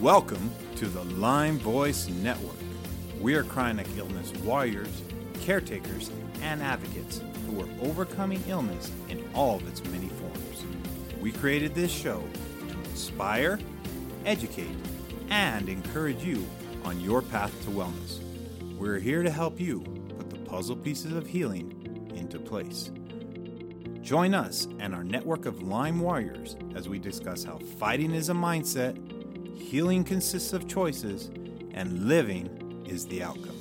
Welcome to the Lyme Voice Network. We are chronic illness warriors, caretakers, and advocates who are overcoming illness in all of its many forms. We created this show to inspire, educate, and encourage you on your path to wellness. We're here to help you put the puzzle pieces of healing into place. Join us and our network of Lyme warriors as we discuss how fighting is a mindset, healing consists of choices, and living is the outcome.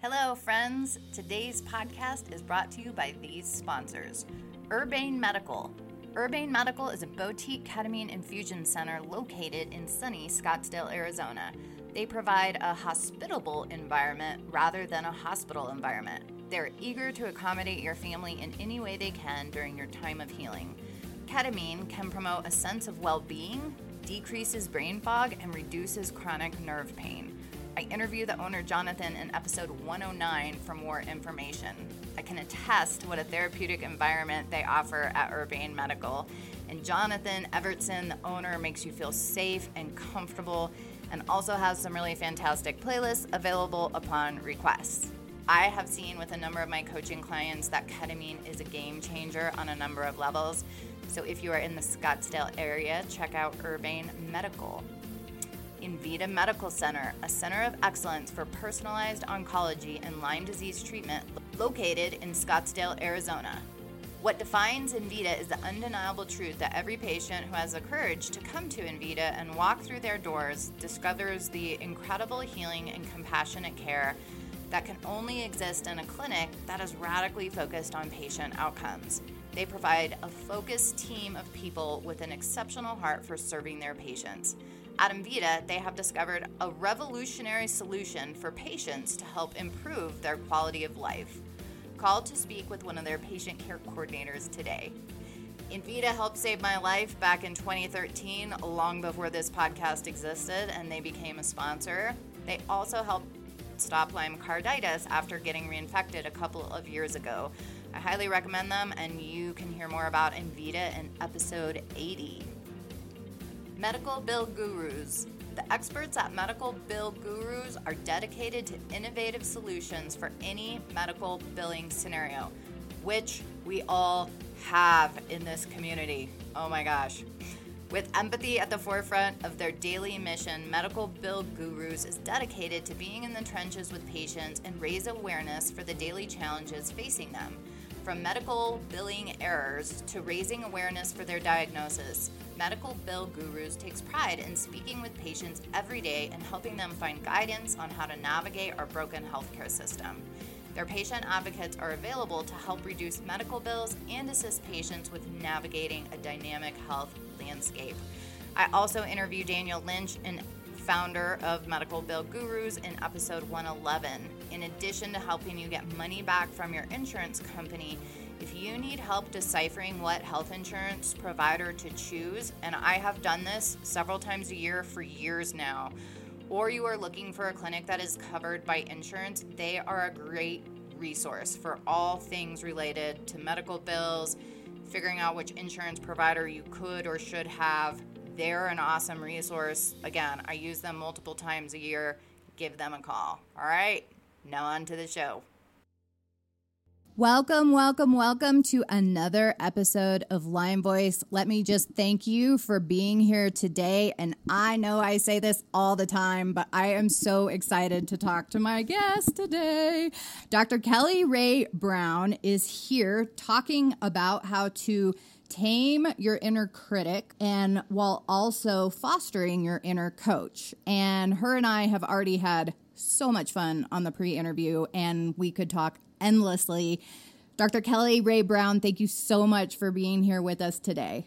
Hello, friends. Today's podcast is brought to you by these sponsors Urbane Medical. Urbane Medical is a boutique ketamine infusion center located in sunny Scottsdale, Arizona. They provide a hospitable environment rather than a hospital environment. They're eager to accommodate your family in any way they can during your time of healing. Ketamine can promote a sense of well being, decreases brain fog, and reduces chronic nerve pain. I interviewed the owner Jonathan in episode 109 for more information. I can attest what a therapeutic environment they offer at Urbane Medical. And Jonathan Evertson, the owner, makes you feel safe and comfortable and also has some really fantastic playlists available upon request. I have seen with a number of my coaching clients that ketamine is a game changer on a number of levels. So if you are in the Scottsdale area, check out Urbane Medical. Envita Medical Center, a center of excellence for personalized oncology and Lyme disease treatment located in Scottsdale, Arizona. What defines Envita is the undeniable truth that every patient who has the courage to come to Envita and walk through their doors discovers the incredible healing and compassionate care that can only exist in a clinic that is radically focused on patient outcomes. They provide a focused team of people with an exceptional heart for serving their patients. At Envita, they have discovered a revolutionary solution for patients to help improve their quality of life. Call to speak with one of their patient care coordinators today. Envita helped save my life back in 2013, long before this podcast existed, and they became a sponsor. They also helped stop Lyme carditis after getting reinfected a couple of years ago. I highly recommend them, and you can hear more about Envita in episode 80. Medical Bill Gurus. The experts at Medical Bill Gurus are dedicated to innovative solutions for any medical billing scenario, which we all have in this community. Oh my gosh. With empathy at the forefront of their daily mission, Medical Bill Gurus is dedicated to being in the trenches with patients and raise awareness for the daily challenges facing them. From medical billing errors to raising awareness for their diagnosis, Medical Bill Gurus takes pride in speaking with patients every day and helping them find guidance on how to navigate our broken healthcare system. Their patient advocates are available to help reduce medical bills and assist patients with navigating a dynamic health landscape. I also interviewed Daniel Lynch, an founder of Medical Bill Gurus, in episode 111. In addition to helping you get money back from your insurance company, if you need help deciphering what health insurance provider to choose, and I have done this several times a year for years now, or you are looking for a clinic that is covered by insurance, they are a great resource for all things related to medical bills, figuring out which insurance provider you could or should have. They're an awesome resource. Again, I use them multiple times a year. Give them a call. All right, now on to the show. Welcome, welcome, welcome to another episode of Lyme Voice. Let me just thank you for being here today. And I know I say this all the time, but I am so excited to talk to my guest today. Dr. Kelly Ray Brown is here talking about how to tame your inner critic and while also fostering your inner coach. And her and I have already had so much fun on the pre interview, and we could talk endlessly. Dr. Kelly Ray Brown, thank you so much for being here with us today.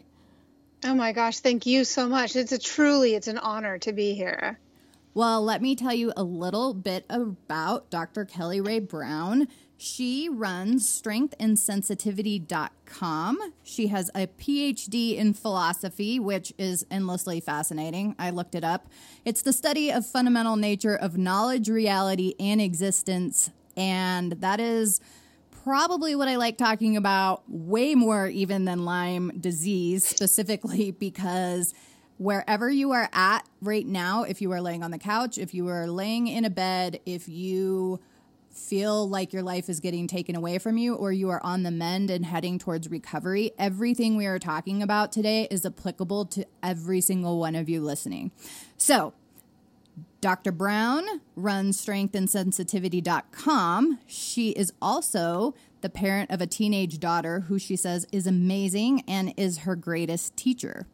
Oh my gosh, thank you so much. It's a truly it's an honor to be here. Well, let me tell you a little bit about Dr. Kelly Ray Brown. She runs strengthandsensitivity.com. She has a PhD in philosophy, which is endlessly fascinating. I looked it up. It's the study of fundamental nature of knowledge, reality, and existence And that is probably what I like talking about way more even than Lyme disease specifically because wherever you are at right now, if you are laying on the couch, if you are laying in a bed, if you feel like your life is getting taken away from you or you are on the mend and heading towards recovery, everything we are talking about today is applicable to every single one of you listening. So, Dr. Brown runs strengthandsensitivity.com. She is also the parent of a teenage daughter who she says is amazing and is her greatest teacher.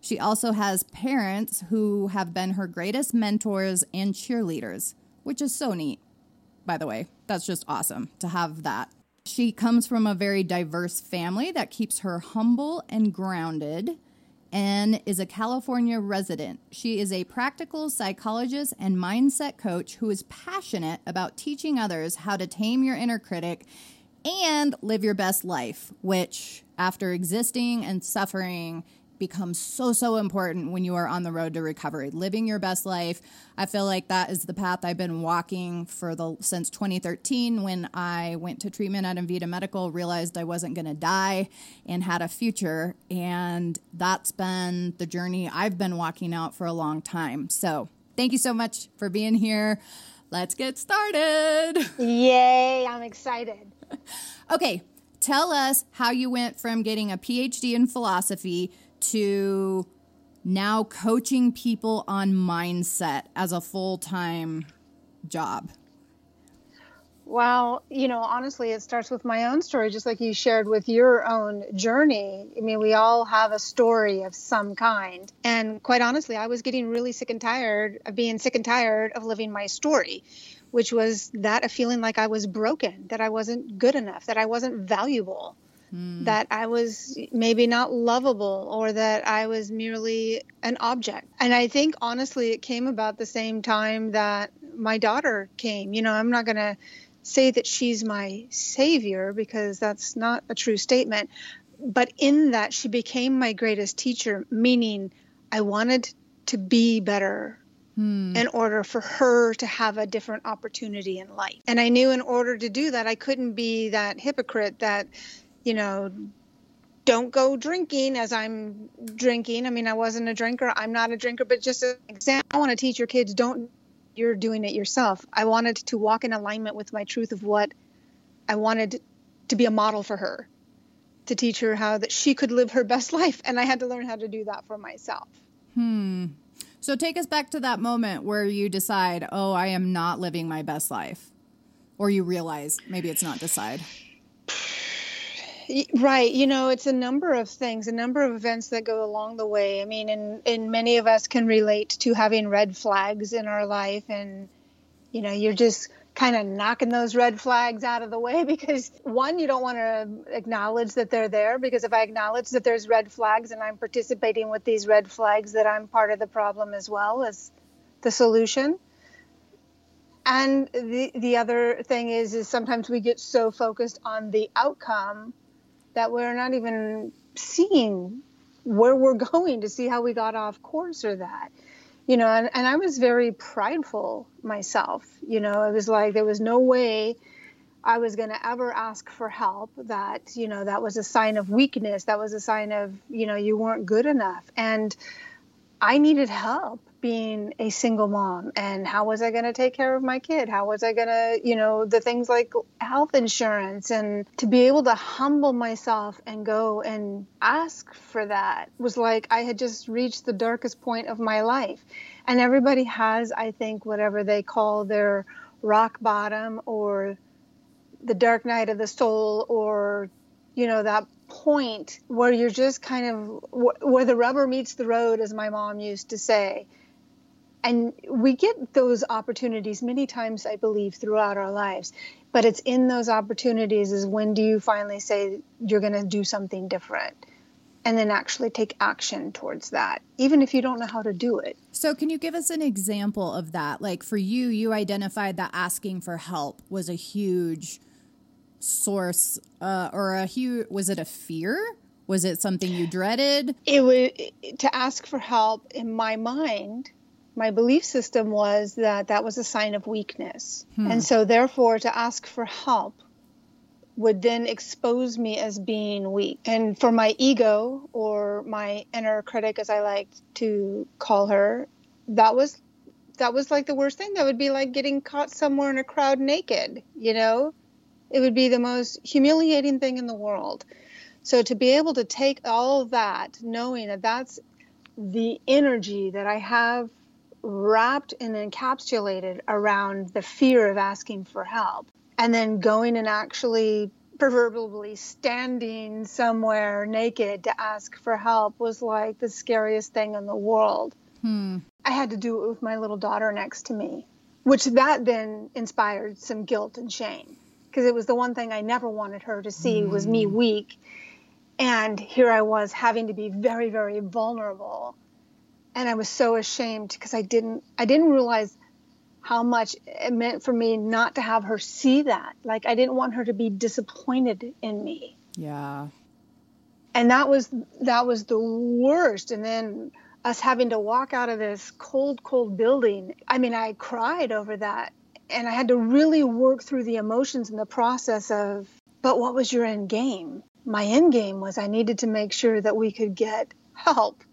She also has parents who have been her greatest mentors and cheerleaders, which is so neat, by the way. That's just awesome to have that. She comes from a very diverse family that keeps her humble and grounded and is a California resident. She is a practical psychologist and mindset coach who is passionate about teaching others how to tame your inner critic and live your best life, which, after existing and suffering, becomes so so important when you are on the road to recovery living your best life. I feel like that is the path i've been walking for the since 2013 when i went to treatment at Envita medical realized i wasn't going to die and had a future. And that's been the journey i've been walking out for a long time. So thank you so much for being here. Let's get started. Yay, I'm excited. okay tell us how you went from getting a phd in philosophy to now coaching people on mindset as a full-time job Well, you know, honestly, it starts with my own story, just like you shared with your own journey. I mean, we all have a story of some kind. And quite honestly, I was getting really sick and tired of being sick and tired of living my story, which was that of feeling like I was broken, that I wasn't good enough, that I wasn't valuable, Hmm. that I was maybe not lovable, or that I was merely an object. And I think, honestly, it came about the same time that my daughter came. You know, I'm not going to say that she's my savior because that's not a true statement. But in that, she became my greatest teacher, meaning I wanted to be better hmm. in order for her to have a different opportunity in life. And I knew in order to do that, I couldn't be that hypocrite that, you know, don't go drinking as I'm drinking. I mean, I wasn't a drinker. I'm not a drinker, but just an example, I want to teach your kids don't you're doing it yourself. I wanted to walk in alignment with my truth of what I wanted to be a model for her, to teach her how that she could live her best life. And I had to learn how to do that for myself. Hmm. So take us back to that moment where you decide oh i am not living my best life or you realize maybe it's not decide Right. You know, it's a number of things, a number of events that go along the way. I mean, and, and many of us can relate to having red flags in our life. And, you know, you're just kind of knocking those red flags out of the way because, one, you don't want to acknowledge that they're there. Because if I acknowledge that there's red flags and I'm participating with these red flags, that I'm part of the problem as well as the solution. And the, the other thing is, is sometimes we get so focused on the outcome that we're not even seeing where we're going to see how we got off course or that you know and, and i was very prideful myself you know it was like there was no way i was going to ever ask for help that you know that was a sign of weakness that was a sign of you know you weren't good enough. And i needed help being a single mom and how was i going to take care of my kid? How was i going to you know the things like health insurance and to be able to humble myself and go and ask for that was like i had just reached the darkest point of my life. And everybody has i think whatever they call their rock bottom or the dark night of the soul or you know that point where you're just kind of wh- where the rubber meets the road as my mom used to say and we get those opportunities many times i believe throughout our lives but it's in those opportunities is when do you finally say you're going to do something different and then actually take action towards that even if you don't know how to do it So, can you give us an example of that? Like for you, you identified that asking for help was a huge source, uh, or a huge, was it a fear? Was it something you dreaded? it would to ask for help in my mind my belief system was that that was a sign of weakness. Hmm. And so, therefore, to ask for help would then expose me as being weak. And for my ego or my inner critic, as I like to call her, that was that was like the worst thing. That would be like getting caught somewhere in a crowd naked, you know? It would be the most humiliating thing in the world. So to be able to take all of that, knowing that that's the energy that I have wrapped and encapsulated around the fear of asking for help, and then going and actually proverbially standing somewhere naked to ask for help was like the scariest thing in the world. Hmm. I had to do it with my little daughter next to me, which that then inspired some guilt and shame because it was the one thing I never wanted her to see mm. was me hmm. weak. And here I was having to be very, very vulnerable. And I was so ashamed because I didn't I didn't realize how much it meant for me not to have her see that. Like I didn't want her to be disappointed in me. Yeah. And that was that was the worst. And then us having to walk out of this cold, cold building. I mean, I cried over that. And I had to really work through the emotions and the process of, but what was your end game? My end game was I needed to make sure that we could get help,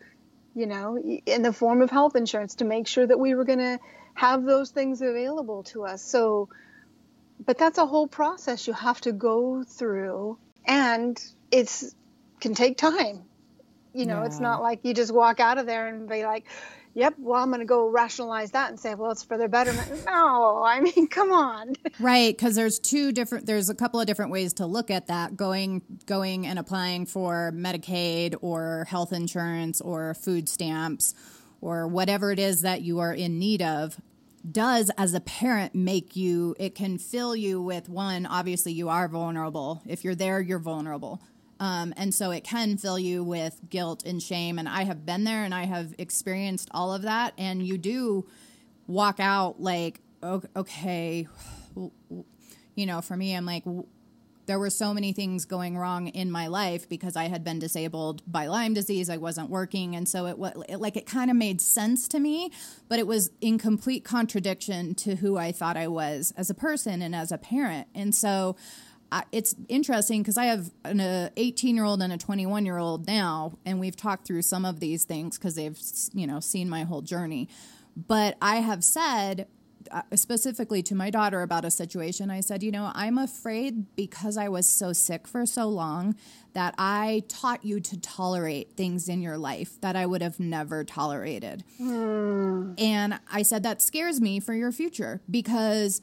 you know, in the form of health insurance to make sure that we were going to have those things available to us. So, but that's a whole process you have to go through and it's can take time you know, yeah. it's not like you just walk out of there and be like, yep, well, I'm going to go rationalize that and say, well, it's for their betterment. No, I mean, come on. Right, because there's two different. There's a couple of different ways to look at that. Going, going and applying for Medicaid or health insurance or food stamps or whatever it is that you are in need of does as a parent make you it can fill you with one obviously you are vulnerable if you're there you're vulnerable um, and so it can fill you with guilt and shame. And I have been there and I have experienced all of that. And you do walk out like, okay, you know, for me, I'm like, there were so many things going wrong in my life because I had been disabled by Lyme disease. I wasn't working. And so it was like it kind of made sense to me, but it was in complete contradiction to who I thought I was as a person and as a parent. And so it's interesting because I have an 18 year old and a 21 year old now, and we've talked through some of these things because they've you know seen my whole journey. But I have said uh, specifically to my daughter about a situation. I said, you know, I'm afraid because I was so sick for so long that I taught you to tolerate things in your life that I would have never tolerated. Mm. And I said that scares me for your future because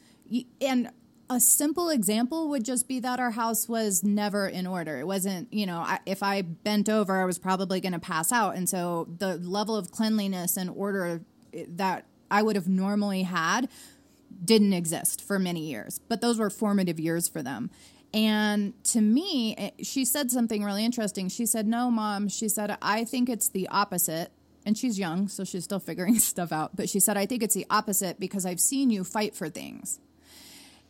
and a simple example would just be that our house was never in order. It wasn't, you know, I, if I bent over, I was probably going to pass out. And so the level of cleanliness and order that I would have normally had didn't exist for many years. But those were formative years for them. And to me, it, she said something really interesting. She said, No, mom, she said, I think it's the opposite. And she's young, so she's still figuring stuff out. But she said, I think it's the opposite because I've seen you fight for things.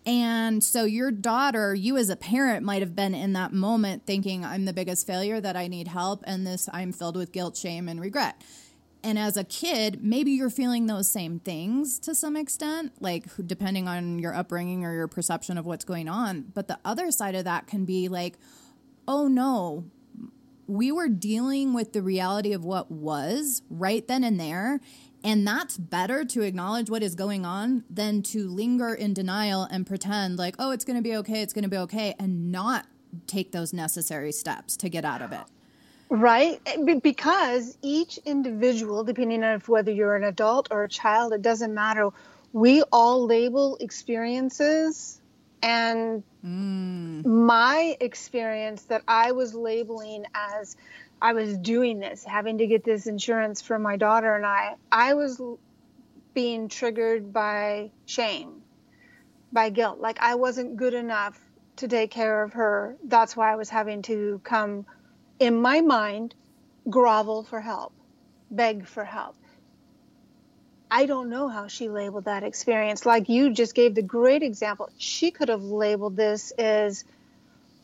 And so your daughter, you as a parent might have been in that moment thinking, I'm the biggest failure, that I need help, and this I'm filled with guilt, shame, and regret. And as a kid, maybe you're feeling those same things to some extent, like depending on your upbringing or your perception of what's going on. But the other side of that can be like, oh no, we were dealing with the reality of what was right then and there. And that's better to acknowledge what is going on than to linger in denial and pretend like, oh, it's going to be okay, it's going to be okay, and not take those necessary steps to get out of it. Right. Eh, because each individual, depending on whether you're an adult or a child, it doesn't matter. We all label experiences. And mm. my experience that I was labeling as I was doing this, having to get this insurance for my daughter and I, I was being triggered by shame, by guilt. Like I wasn't good enough to take care of her. That's why I was having to come, in my mind, grovel for help, beg for help. I don't know how she labeled that experience. Like you just gave the great example. She could have labeled this as,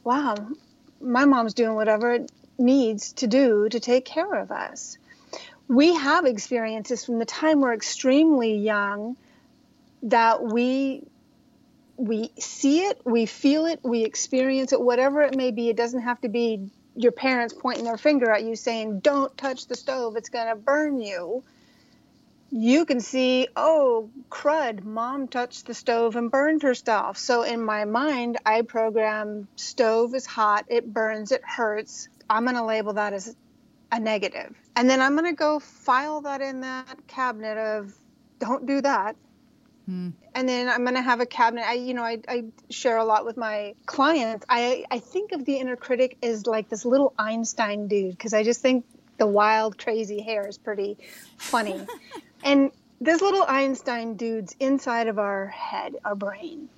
wow, my mom's doing whatever needs to do to take care of us. we have experiences from the time we're extremely young that we we see it, we feel it, we experience it, whatever it may be. It doesn't have to be your parents pointing their finger at you saying, "Don't touch the stove; it's going to burn you." You can see, oh, crud, mom touched the stove and burned herself. So in my mind, I program stove is hot, it burns, it hurts. I'm going to label that as a negative. And then I'm going to go file that in that cabinet of don't do that. Hmm. And then I'm going to have a cabinet. I, you know, I, I share a lot with my clients. I, I think of the inner critic as like this little Einstein dude because I just think the wild, crazy hair is pretty funny. and this little Einstein dude's inside of our head, our brain.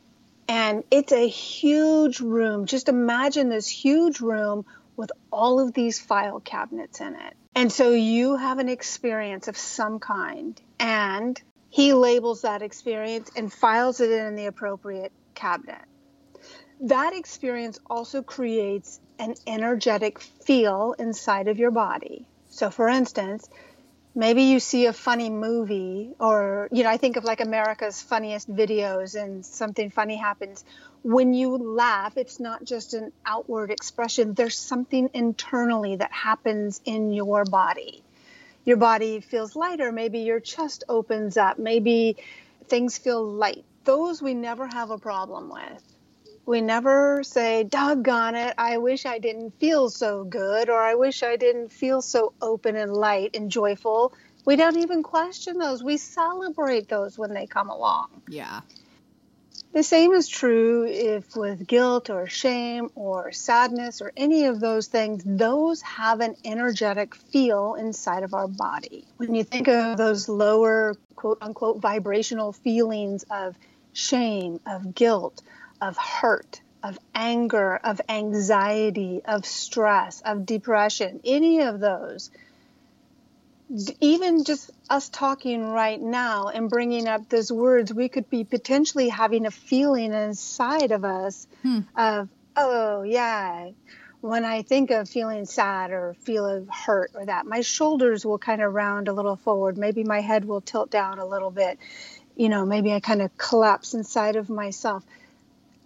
And it's a huge room. Just imagine this huge room with all of these file cabinets in it. And so you have an experience of some kind, and he labels that experience and files it in the appropriate cabinet. That experience also creates an energetic feel inside of your body. So, for instance, maybe you see a funny movie, or, you know, I think of like America's funniest videos and something funny happens. When you laugh, it's not just an outward expression, there's something internally that happens in your body your body feels lighter. Maybe your chest opens up. Maybe things feel light. Those we never have a problem with. We never say, doggone it, I wish I didn't feel so good, or I wish I didn't feel so open and light and joyful. We don't even question those. We celebrate those when they come along. Yeah. The same is true if with guilt or shame or sadness or any of those things, those have an energetic feel inside of our body. When you think of those lower, quote unquote, vibrational feelings of shame, of guilt, of hurt, of anger, of anxiety, of stress, of depression, any of those, even just us talking right now and bringing up those words, we could be potentially having a feeling inside of us hmm. of, oh, yeah, when I think of feeling sad or feel of hurt or that, my shoulders will kind of round a little forward. Maybe my head will tilt down a little bit. You know, maybe I kind of collapse inside of myself.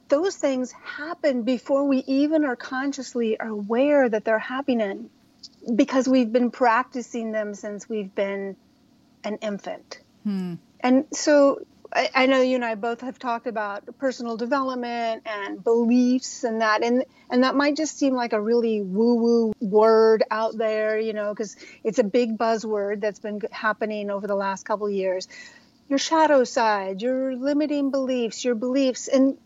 Those things happen before we even are consciously aware that they're happening because we've been practicing them since we've been an infant. Hmm. And so I, I, know you and I both have talked about personal development and beliefs and that, and and that might just seem like a really woo-woo word out there, you know, because it's a big buzzword that's been happening over the last couple years. Your shadow side, your limiting beliefs, your beliefs, and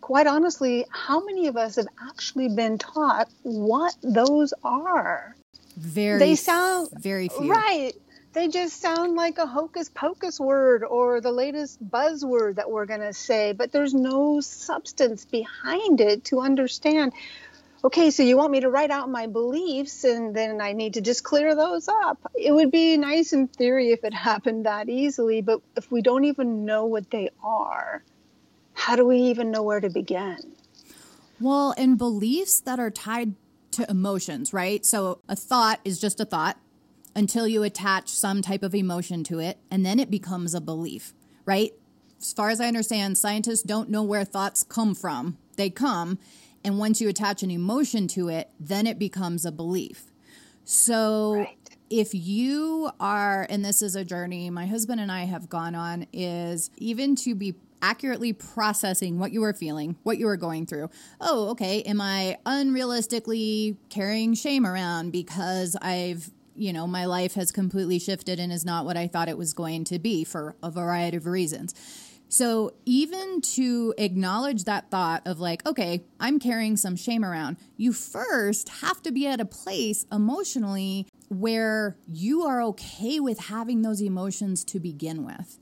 quite honestly, how many of us have actually been taught what those are? Very. They sound very few. Right. They just sound like a hocus pocus word or the latest buzzword that we're going to say, but there's no substance behind it to understand. Okay, so you want me to write out my beliefs and then I need to just clear those up. It would be nice in theory if it happened that easily, but if we don't even know what they are, how do we even know where to begin? Well, and beliefs that are tied to emotions, right? So a thought is just a thought until you attach some type of emotion to it, and then it becomes a belief, right? As far as I understand, scientists don't know where thoughts come from. They come, and once you attach an emotion to it, then it becomes a belief. So right. If you are, and this is a journey my husband and I have gone on, is even to be accurately processing what you are feeling, what you are going through. Oh, okay. Am I unrealistically carrying shame around because I've you know, my life has completely shifted and is not what I thought it was going to be for a variety of reasons. So, even to acknowledge that thought of like, okay, I'm carrying some shame around, you first have to be at a place emotionally where you are okay with having those emotions to begin with.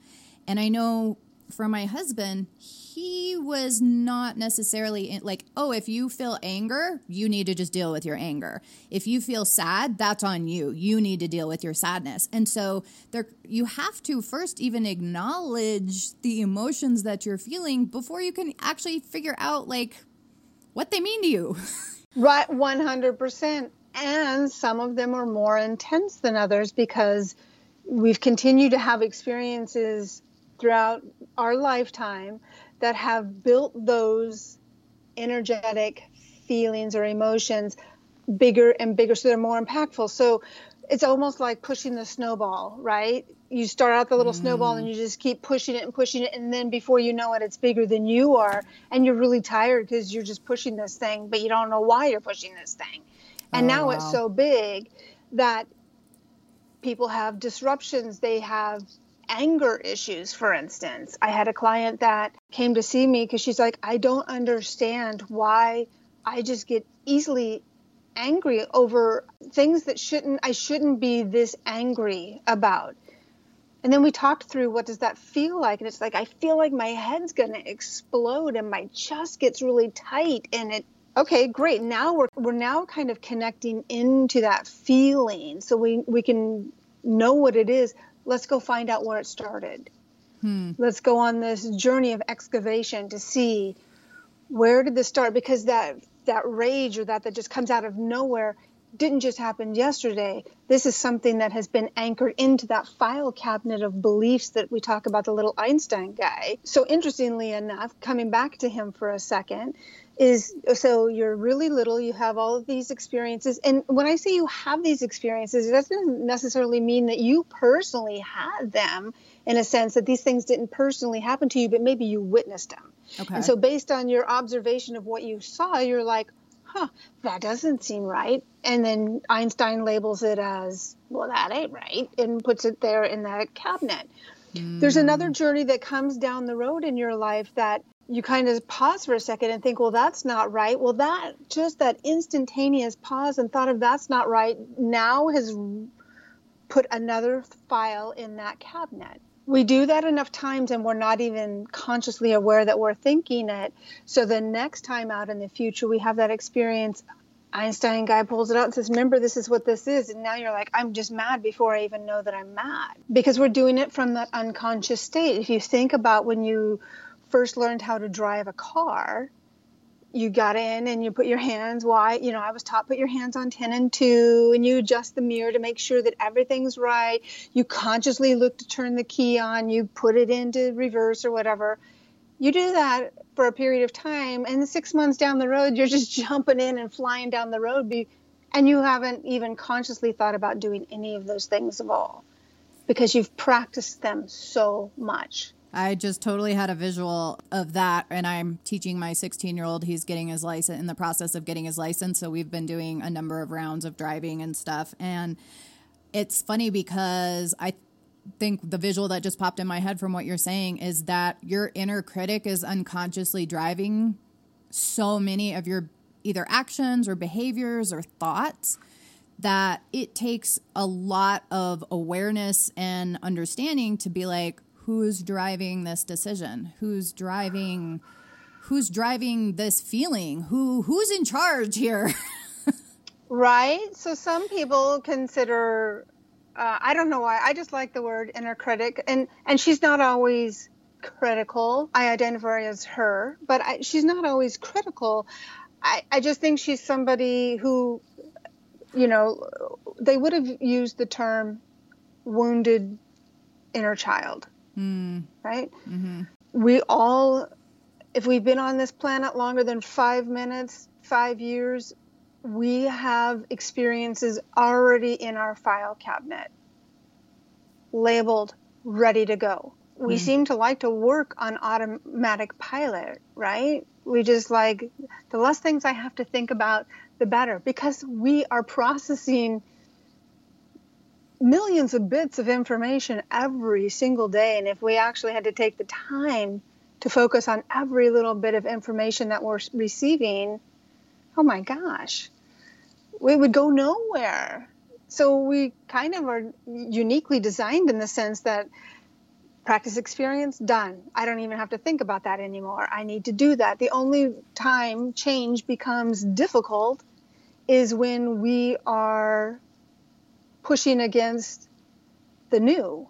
And I know for my husband, he was not necessarily like, oh, if you feel anger, you need to just deal with your anger. If you feel sad, that's on you. You need to deal with your sadness. And so there you have to first even acknowledge the emotions that you're feeling before you can actually figure out like what they mean to you. right 100%. And some of them are more intense than others because we've continued to have experiences throughout our lifetime that have built those energetic feelings or emotions bigger and bigger so they're more impactful. So it's almost like pushing the snowball right? You start out the little mm. snowball and you just keep pushing it and pushing it and then before you know it it's bigger than you are and you're really tired because you're just pushing this thing but you don't know why you're pushing this thing and oh, now wow. it's so big that people have disruptions they have anger issues for instance i had a client that came to see me because she's like i don't understand why i just get easily angry over things that shouldn't I shouldn't be this angry about. And then we talked through what does that feel like and it's like I feel like my head's going to explode and my chest gets really tight and it okay, great. Now we're we're now kind of connecting into that feeling so we we can know what it is. Let's go find out where it started. Hmm. Let's go on this journey of excavation to see where did this start because that that rage or that that just comes out of nowhere didn't just happen yesterday. This is something that has been anchored into that file cabinet of beliefs that we talk about the little Einstein guy. So, interestingly enough, coming back to him for a second, is so you're really little, you have all of these experiences. And when I say you have these experiences, it doesn't necessarily mean that you personally had them in a sense that these things didn't personally happen to you, but maybe you witnessed them. Okay. And so, based on your observation of what you saw, you're like, huh, that doesn't seem right. And then Einstein labels it as, well, that ain't right, and puts it there in that cabinet. Mm. There's another journey that comes down the road in your life that you kind of pause for a second and think, well, that's not right. Well, that just that instantaneous pause and thought of that's not right now has put another file in that cabinet we do that enough times and we're not even consciously aware that we're thinking it. So the next time out in the future, we have that experience. Einstein guy pulls it out and says, Remember, this is what this is. And now you're like, I'm just mad before I even know that I'm mad because we're doing it from that unconscious state. If you think about when you first learned how to drive a car, you got in and you put your hands why You know, I was taught put your hands on 10 and 2 and you adjust the mirror to make sure that everything's right. You consciously look to turn the key on, you put it into reverse or whatever. You do that for a period of time, and six months down the road, you're just jumping in and flying down the road, be, and you haven't even consciously thought about doing any of those things at all because you've practiced them so much. I just totally had a visual of that. And I'm teaching my 16 year old. He's getting his license in the process of getting his license. So we've been doing a number of rounds of driving and stuff. And it's funny because I think the visual that just popped in my head from what you're saying is that your inner critic is unconsciously driving so many of your either actions or behaviors or thoughts that it takes a lot of awareness and understanding to be like, who's driving this decision? Who's driving who's driving this feeling? Who who's in charge here? Right? So some people consider uh, i don't know why i just like the word inner critic and and she's not always critical i identify as her but I, she's not always critical I, I just think she's somebody who you know they would have used the term wounded inner child Mm. Right? Mm-hmm. We all, if we've been on this planet longer than five minutes, five years, we have experiences already in our file cabinet, labeled, ready to go. We mm-hmm. seem to like to work on automatic pilot, right? We just like the less things I have to think about, the better, because we are processing millions of bits of information every single day. And if we actually had to take the time to focus on every little bit of information that we're receiving, oh my gosh, we would go nowhere. So we kind of are uniquely designed in the sense that practice experience done. I don't even have to think about that anymore. I need to do that. The only time change becomes difficult is when we are pushing against the new.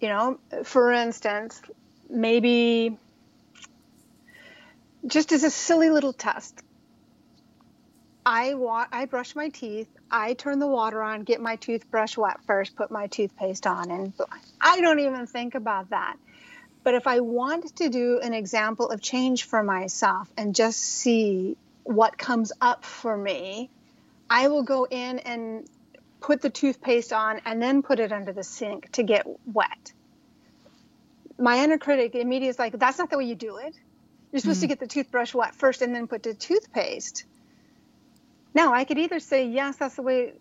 You know, for instance, maybe just as a silly little test, I I brush my teeth. I turn the water on, get my toothbrush wet first, put my toothpaste on, and I don't even think about that. But if I want to do an example of change for myself and just see what comes up for me, I will go in and put the toothpaste on and then put it under the sink to get wet. My inner critic immediately is like, that's not the way you do it. You're supposed mm-hmm. to get the toothbrush wet first and then put the toothpaste. Now, I could either say, yes, that's the way,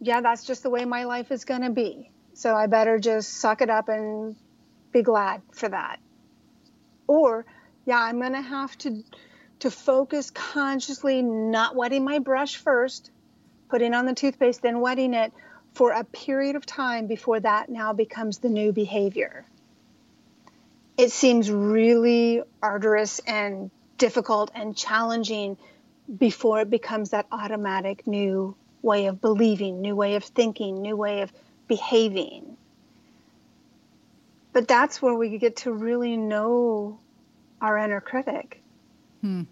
yeah, that's just the way my life is going to be. So I better just suck it up and be glad for that. Or, yeah, I'm going to have to to focus consciously not wetting my brush first, putting on the toothpaste, then wetting it for a period of time before that now becomes the new behavior. It seems really arduous and difficult and challenging before it becomes that automatic new way of believing, new way of thinking, new way of behaving. But that's where we get to really know our inner critic. Hmm.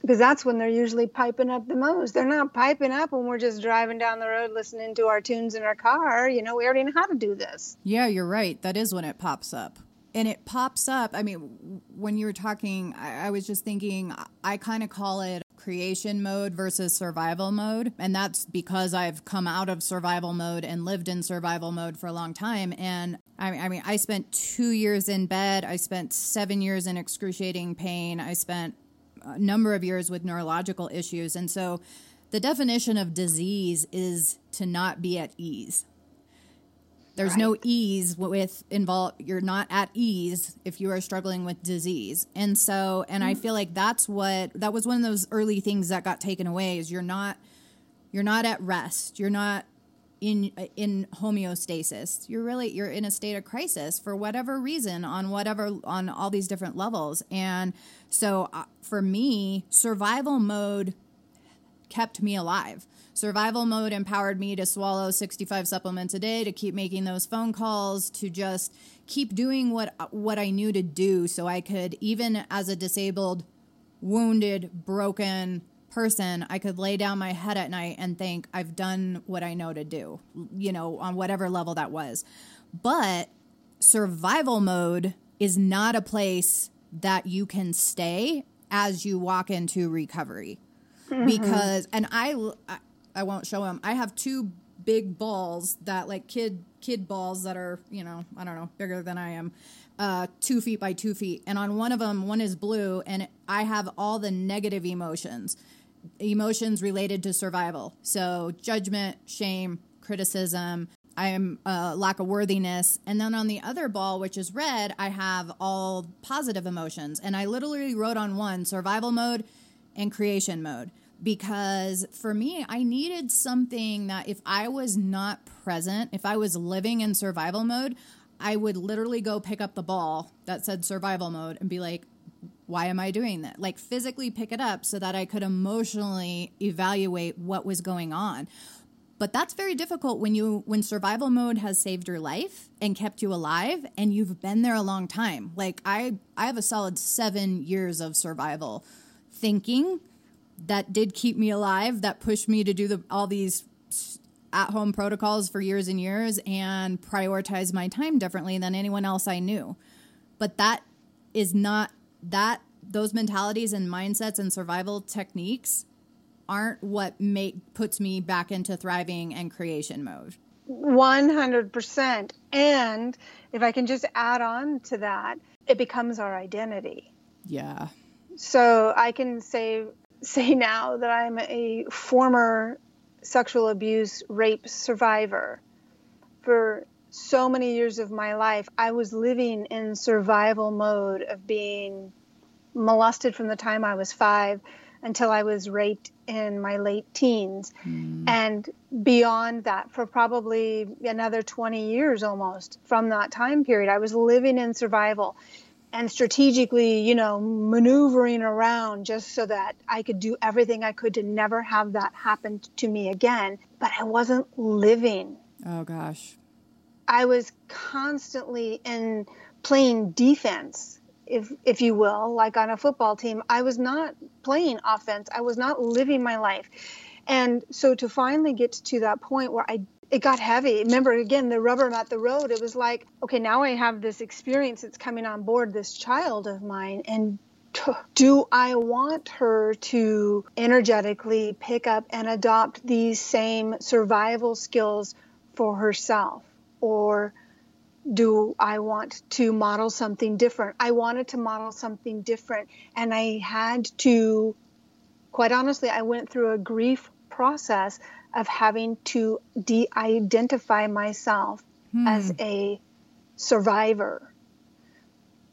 Because that's when they're usually piping up the most. They're not piping up when we're just driving down the road listening to our tunes in our car. You know, we already know how to do this. Yeah, you're right. That is when it pops up. And it pops up. I mean, when you were talking, I, I was just thinking, I kind of call it creation mode versus survival mode. And that's because I've come out of survival mode and lived in survival mode for a long time. And I, I mean, I spent two years in bed. I spent seven years in excruciating pain. I spent a number of years with neurological issues. And so the definition of disease is to not be at ease. There's right. no ease with involve. You're not at ease if you are struggling with disease. And so, and mm-hmm. I feel like that's what, that was one of those early things that got taken away is you're not, you're not at rest. You're not in in homeostasis you're really you're in a state of crisis for whatever reason on whatever on all these different levels and so uh, for me survival mode kept me alive survival mode empowered me to swallow 65 supplements a day to keep making those phone calls to just keep doing what what I knew to do so I could even as a disabled wounded broken person, I could lay down my head at night and think, I've done what I know to do, you know, on whatever level that was. But survival mode is not a place that you can stay as you walk into recovery. Mm-hmm. Because, and I, I won't show them, I have two big balls that like kid kid balls that are you know i don't know bigger than i am uh, two feet by two feet and on one of them one is blue and i have all the negative emotions emotions related to survival. So judgment, shame, criticism, I am uh, lack of worthiness. And then on the other ball, which is red, I have all positive emotions. And I literally wrote on one survival mode and creation mode because for me, I needed something that if I was not present, if I was living in survival mode, I would literally go pick up the ball that said survival mode and be like, why am I doing that? Like physically pick it up so that I could emotionally evaluate what was going on. But that's very difficult when you when survival mode has saved your life and kept you alive and you've been there a long time. Like I I have a solid 7 years of survival thinking that did keep me alive, that pushed me to do the, all these at home protocols for years and years and prioritize my time differently than anyone else I knew. But that is not that those mentalities and mindsets and survival techniques aren't what make puts me back into thriving and creation mode. 100%. And if I can just add on to that, it becomes our identity. Yeah. So I can say say now that I'm a former sexual abuse rape survivor. For so many years of my life, I was living in survival mode of being molested from the time I was five until I was raped in my late teens. Mm. And beyond that, for probably another 20 years almost from that time period, I was living in survival and strategically, you know, maneuvering around just so that I could do everything I could to never have that happen to me again. But I wasn't living. Oh, gosh. I was constantly in playing defense if if you will, like on a football team. I was not playing offense. I was not living my life. And so to finally get to that point where I it got heavy. Remember again the rubber met the road. It was like, okay, now I have this experience that's coming on board this child of mine and do I want her to energetically pick up and adopt these same survival skills for herself or do I want to model something different? I wanted to model something different. And I had to, quite honestly, I went through a grief process of having to de identify myself hmm. as a survivor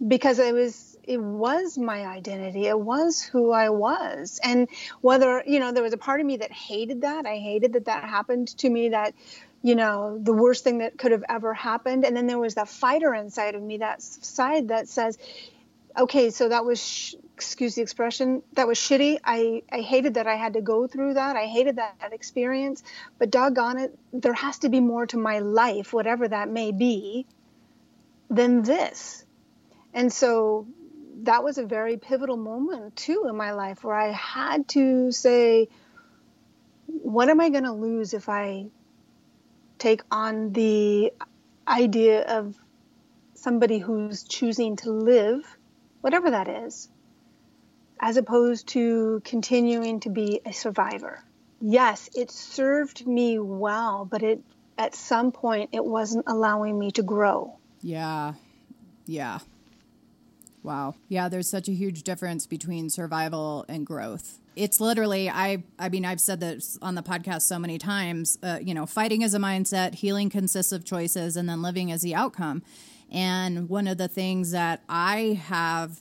because it was it was my identity it was who i was and whether you know there was a part of me that hated that i hated that that happened to me that you know, the worst thing that could have ever happened. And then there was that fighter inside of me, that side that says, okay, so that was, sh- excuse the expression, that was shitty. I, I hated that I had to go through that. I hated that, that experience. But doggone it, there has to be more to my life, whatever that may be, than this. And so that was a very pivotal moment, too, in my life where I had to say, what am I going to lose if I take on the idea of somebody who's choosing to live, whatever that is, as opposed to continuing to be a survivor. Yes, it served me well, but it at some point it wasn't allowing me to grow. Yeah. Yeah. Wow. Yeah, there's such a huge difference between survival and growth it's literally i i mean i've said this on the podcast so many times uh, you know fighting is a mindset healing consists of choices and then living is the outcome and one of the things that i have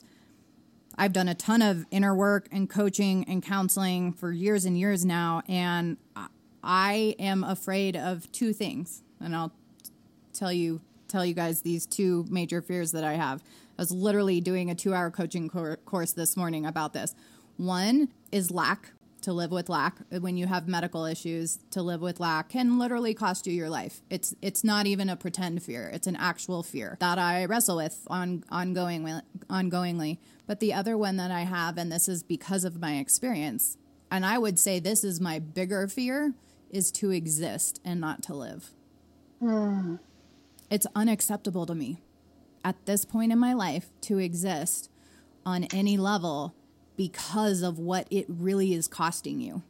i've done a ton of inner work and coaching and counseling for years and years now and i am afraid of two things. And i'll tell you tell you guys these two major fears that i have. I was literally doing a two hour coaching cor- course this morning about this. One is lack, to live with lack when you have medical issues to live with lack can literally cost you your life. It's it's not even a pretend fear. It's an actual fear that i wrestle with on ongoing ongoingly. But the other one that i have and this is because of my experience and i would say this is my bigger fear is to exist and not to live. Mm. it's unacceptable to me at this point in my life to exist on any level because of what it really is costing you.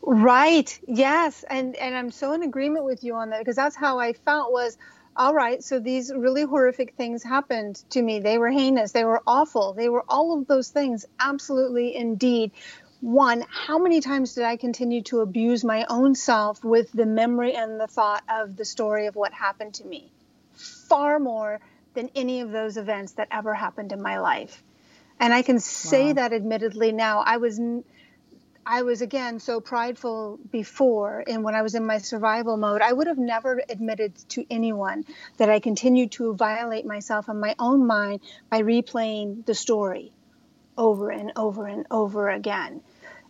Right. Yes. And and I'm so in agreement with you on that because that's how I felt was all right, so these really horrific things happened to me. They were heinous, they were awful. They were all of those things. Absolutely indeed. One, how many times did I continue to abuse my own self with the memory and the thought of the story of what happened to me? Far more than any of those events that ever happened in my life. And I can say wow. that admittedly now. I was I was again so prideful before and when I was in my survival mode, I would have never admitted to anyone that I continued to violate myself in my own mind by replaying the story over and over and over again.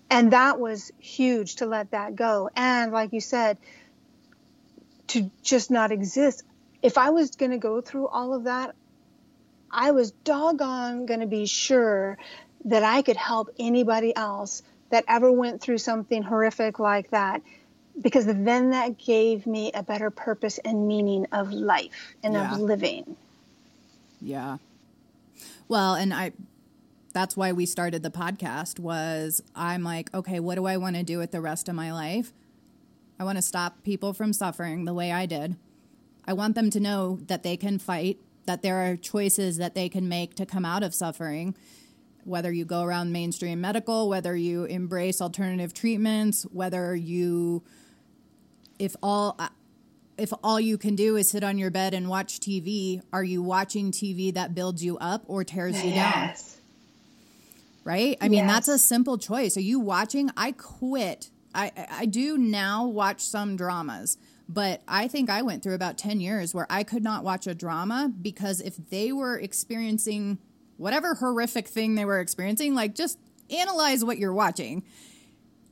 And that was huge to let that go. And like you said, to just not exist. If I was going to go through all of that, I was doggone going to be sure that I could help anybody else that ever went through something horrific like that because then that gave me a better purpose and meaning of life and yeah. of living. Yeah. Well, and I that's why we started the podcast was I'm like, okay, what do I want to do with the rest of my life? I want to stop people from suffering the way I did. I want them to know that they can fight that there are choices that they can make to come out of suffering whether you go around mainstream medical whether you embrace alternative treatments whether you if all if all you can do is sit on your bed and watch TV are you watching TV that builds you up or tears you yes. down right? I mean yes. that's a simple choice. Are you watching? I quit. I i do now watch some dramas but I think I went through about 10 years where I could not watch a drama because if they were experiencing whatever horrific thing they were experiencing, like just analyze what you're watching.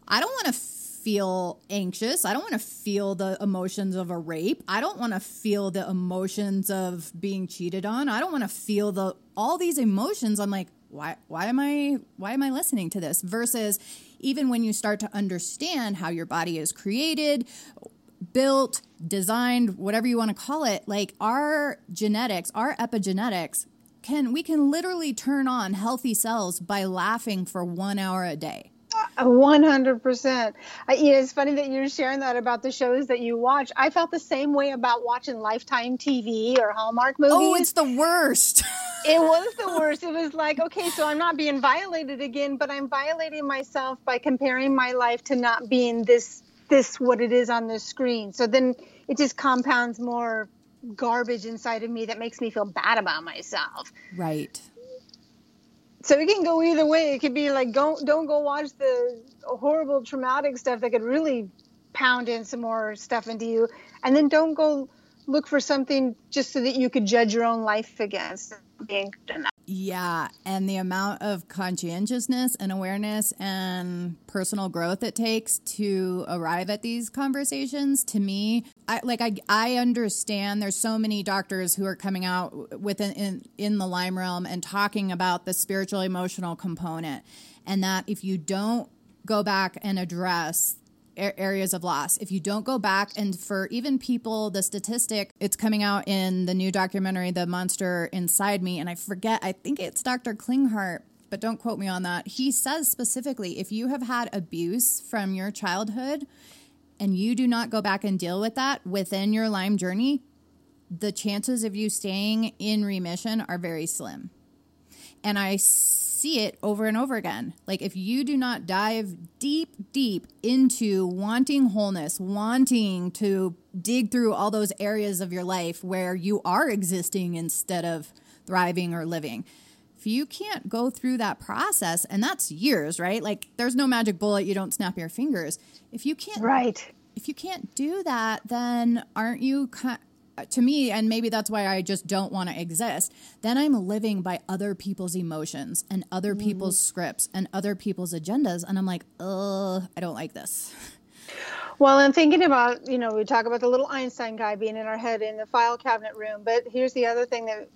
I don't want to feel anxious. I don't want to feel the emotions of a rape. I don't want to feel the emotions of being cheated on. I don't want to feel the all these emotions. I'm like, why why am I why am I listening to this? Versus even when you start to understand how your body is created, built, designed, whatever you want to call it, like our genetics, our epigenetics can we can literally turn on healthy cells by laughing for 1 hour a day. One hundred percent. It's funny that you're sharing that about the shows that you watch. I felt the same way about watching Lifetime TV or Hallmark movies. Oh, it's the worst. it was the worst. It was like, okay, so I'm not being violated again, but I'm violating myself by comparing my life to not being this this what it is on the screen. So then it just compounds more garbage inside of me that makes me feel bad about myself. Right so it can go either way. It could be like don't don't go watch the horrible traumatic stuff that could really pound in some more stuff into you, and then don't go look for something just so that you could judge your own life against being yeah, and the amount of conscientiousness and awareness and personal growth it takes to arrive at these conversations to me, I like I I understand there's so many doctors who are coming out within in, in the Lyme realm and talking about the spiritual emotional component and that if you don't go back and address areas of loss. If you don't go back and for even people, the statistic, it's coming out in the new documentary, The Monster Inside Me, and I forget, I think it's Dr. Klinghardt, but don't quote me on that. He says specifically if you have had abuse from your childhood and you do not go back and deal with that within your Lyme journey, the chances of you staying in remission are very slim. And I see it over and over again. Like if you do not dive deep, deep into wanting wholeness, wanting to dig through all those areas of your life where you are existing instead of thriving or living. If you can't go through that process, and that's years, right? Like there's no magic bullet, you don't snap your fingers. If you can't Right. If you can't do that, then aren't you to me, and maybe that's why I just don't want to exist, then I'm living by other people's emotions and other mm-hmm. people's scripts and other people's agendas. And I'm like, ugh, I don't like this. Well, I'm thinking about, you know, we talk about the little Einstein guy being in our head in the file cabinet room, but here's the other thing that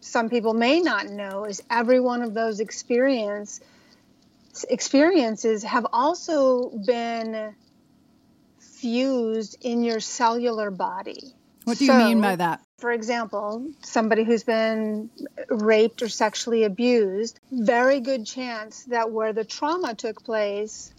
some people may not know is every one of those experience experiences have also been fused in your cellular body. What do you mean by that? For example, somebody who's been raped or sexually abused, very good chance that where the trauma took place,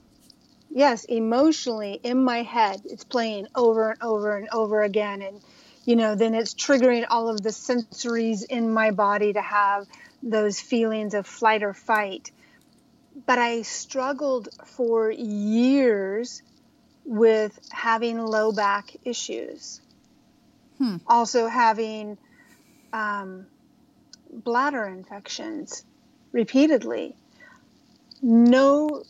yes, emotionally in my head, it's playing over and over and over again. And, you know, then it's triggering all of the sensories in my body to have those feelings of flight or fight. But I struggled for years with having low back issues. Hmm. Also, having um, bladder infections repeatedly. No,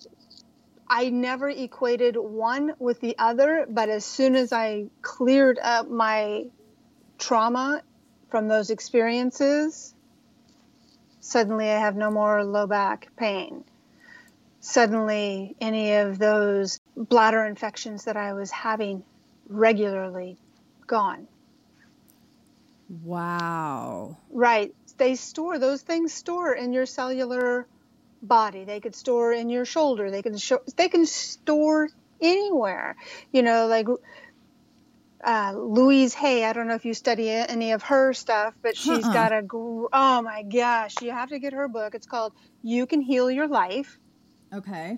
I never equated one with the other, but as soon as I cleared up my trauma from those experiences, suddenly I have no more low back pain suddenly any of those bladder infections that I was having regularly gone. Wow. Right. They store, those things store in your cellular body. They could store in your shoulder. They can show, they can store anywhere. You know, like uh, Louise Hay. I don't know if you study any of her stuff, but she's uh-uh. got a. Oh my gosh, you have to get her book. It's called "You Can Heal Your Life." Okay.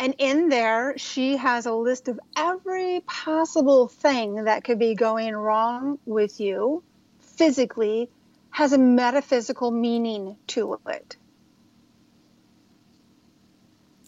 And in there, she has a list of every possible thing that could be going wrong with you physically, has a metaphysical meaning to it.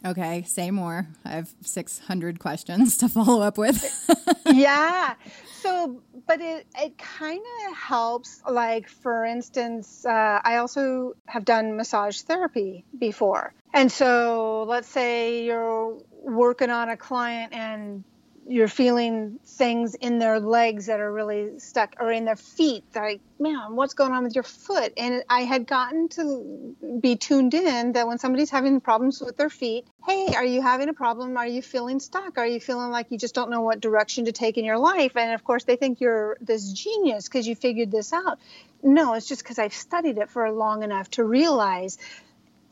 Okay, say more. I have 600 questions to follow up with. yeah. So, but it, it kind of helps. Like, for instance, uh, I also have done massage therapy before. And so, let's say you're working on a client and you're feeling things in their legs that are really stuck or in their feet like man what's going on with your foot? And i had gotten to be tuned in that when somebody's having problems with their feet hey are you having a problem? Are you feeling stuck? Are you feeling like you just don't know what direction to take in your life? And of course they think you're this genius because you figured this out. No it's just because i've studied it for long enough to realize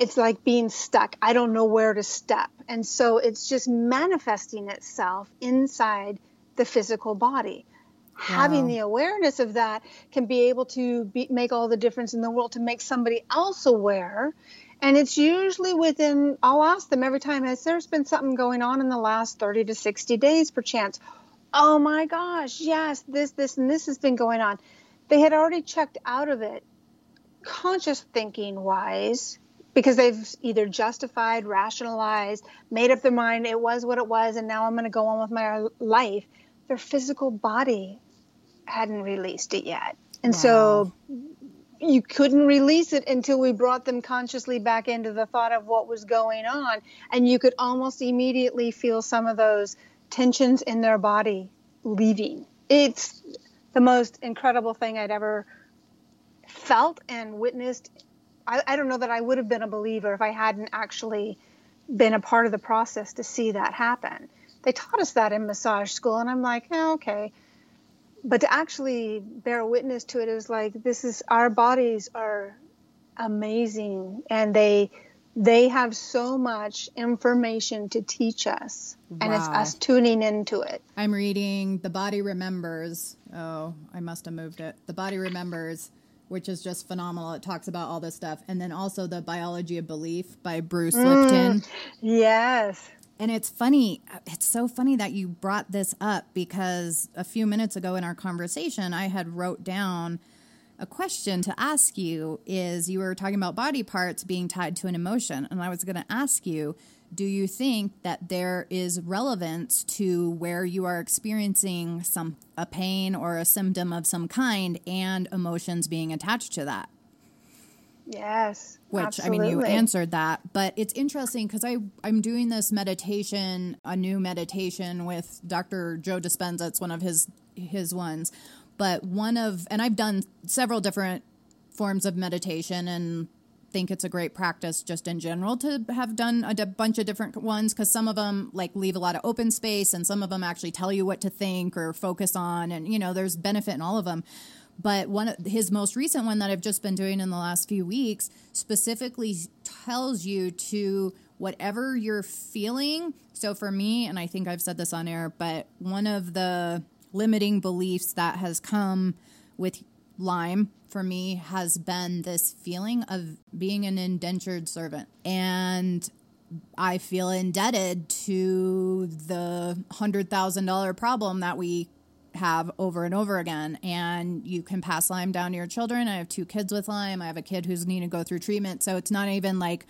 it's like being stuck. I don't know where to step. And so it's just manifesting itself inside the physical body. Wow. Having the awareness of that can be able to be, make all the difference in the world to make somebody else aware. And it's usually within, I'll ask them every time, has there been something going on in the last 30 to 60 days, perchance? Oh my gosh, yes, this, this, and this has been going on. They had already checked out of it, conscious thinking wise, because they've either justified, rationalized, made up their mind it was what it was, and now I'm going to go on with my life. Their physical body hadn't released it yet. And wow. so you couldn't release it until we brought them consciously back into the thought of what was going on. And you could almost immediately feel some of those tensions in their body leaving. It's the most incredible thing I'd ever felt and witnessed I, I don't know that I would have been a believer if I hadn't actually been a part of the process to see that happen. They taught us that in massage school, and I'm like, oh, okay. But to actually bear witness to it is like this is our bodies are amazing, and they they have so much information to teach us, wow. and it's us tuning into it. I'm reading The Body Remembers. Oh, I must have moved it. The Body Remembers which is just phenomenal. It talks about all this stuff. And then also The Biology of Belief by Bruce mm, Lipton. Yes. And it's funny. It's so funny that you brought this up because a few minutes ago in our conversation, I had wrote down a question to ask you is you were talking about body parts being tied to an emotion and I was going to ask you do you think that there is relevance to where you are experiencing some a pain or a symptom of some kind and emotions being attached to that? Yes which absolutely. i mean you answered that but it's interesting because i i'm doing this meditation a new meditation with dr joe dispenza. It's one of his his ones. But one of and i've done several different forms of meditation and think it's a great practice just in general to have done a d- bunch of different ones because some of them like leave a lot of open space and some of them actually tell you what to think or focus on and you know there's benefit in all of them but one of his most recent one that I've just been doing in the last few weeks specifically tells you to whatever you're feeling. So for me and I think I've said this on air but one of the limiting beliefs that has come with Lyme for me has been this feeling of being an indentured servant. And I feel indebted to the $100,000 problem that we have over and over again. And you can pass Lyme down to your children. I have two kids with Lyme. I have a kid who's needing to go through treatment. So it's not even like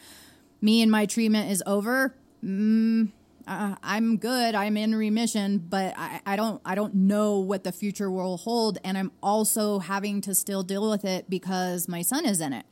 me and my treatment is over. Mm, uh, I'm good, I'm in remission, but I, I don't I don't know what the future will hold, and I'm also having to still deal with it because my son is in it,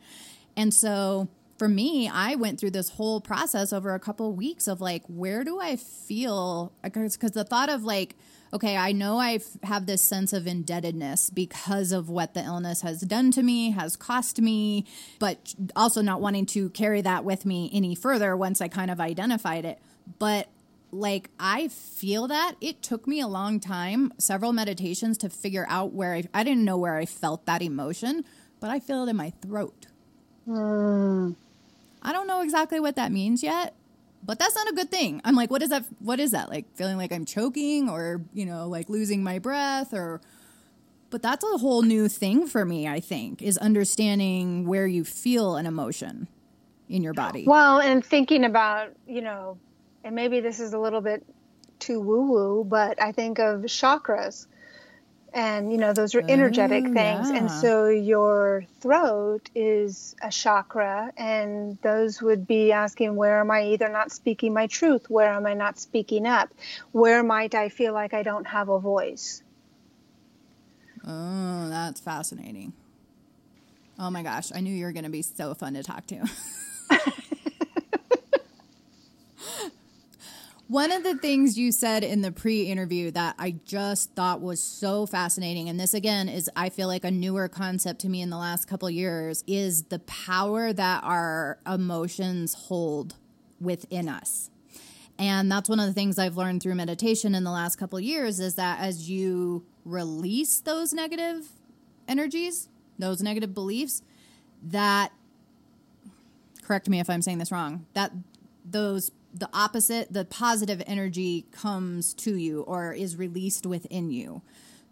and so for me, I went through this whole process over a couple of weeks of like, where do I feel? Because the thought of like, okay, I know I have this sense of indebtedness because of what the illness has done to me, has cost me, but also not wanting to carry that with me any further once I kind of identified it. But like I feel that it took me a long time, several meditations to figure out where I I didn't know where I felt that emotion, but I feel it in my throat. Mm. I don't know exactly what that means yet, but that's not a good thing. I'm like, what is that? What is that? Like feeling like I'm choking or, you know, like losing my breath or, but that's a whole new thing for me, I think, is understanding where you feel an emotion in your body. Well, and thinking about, you know, and maybe this is a little bit too woo woo, but I think of chakras. And, you know, those are energetic oh, things. Yeah. And so your throat is a chakra, and those would be asking, where am I either not speaking my truth? Where am I not speaking up? Where might I feel like I don't have a voice? Oh, that's fascinating. Oh my gosh, I knew you were going to be so fun to talk to. One of the things you said in the pre interview that I just thought was so fascinating, and this again is, I feel like, a newer concept to me in the last couple years, is the power that our emotions hold within us. And that's one of the things I've learned through meditation in the last couple years is that as you release those negative energies, those negative beliefs, that correct me if I'm saying this wrong, that those the opposite, the positive energy comes to you or is released within you.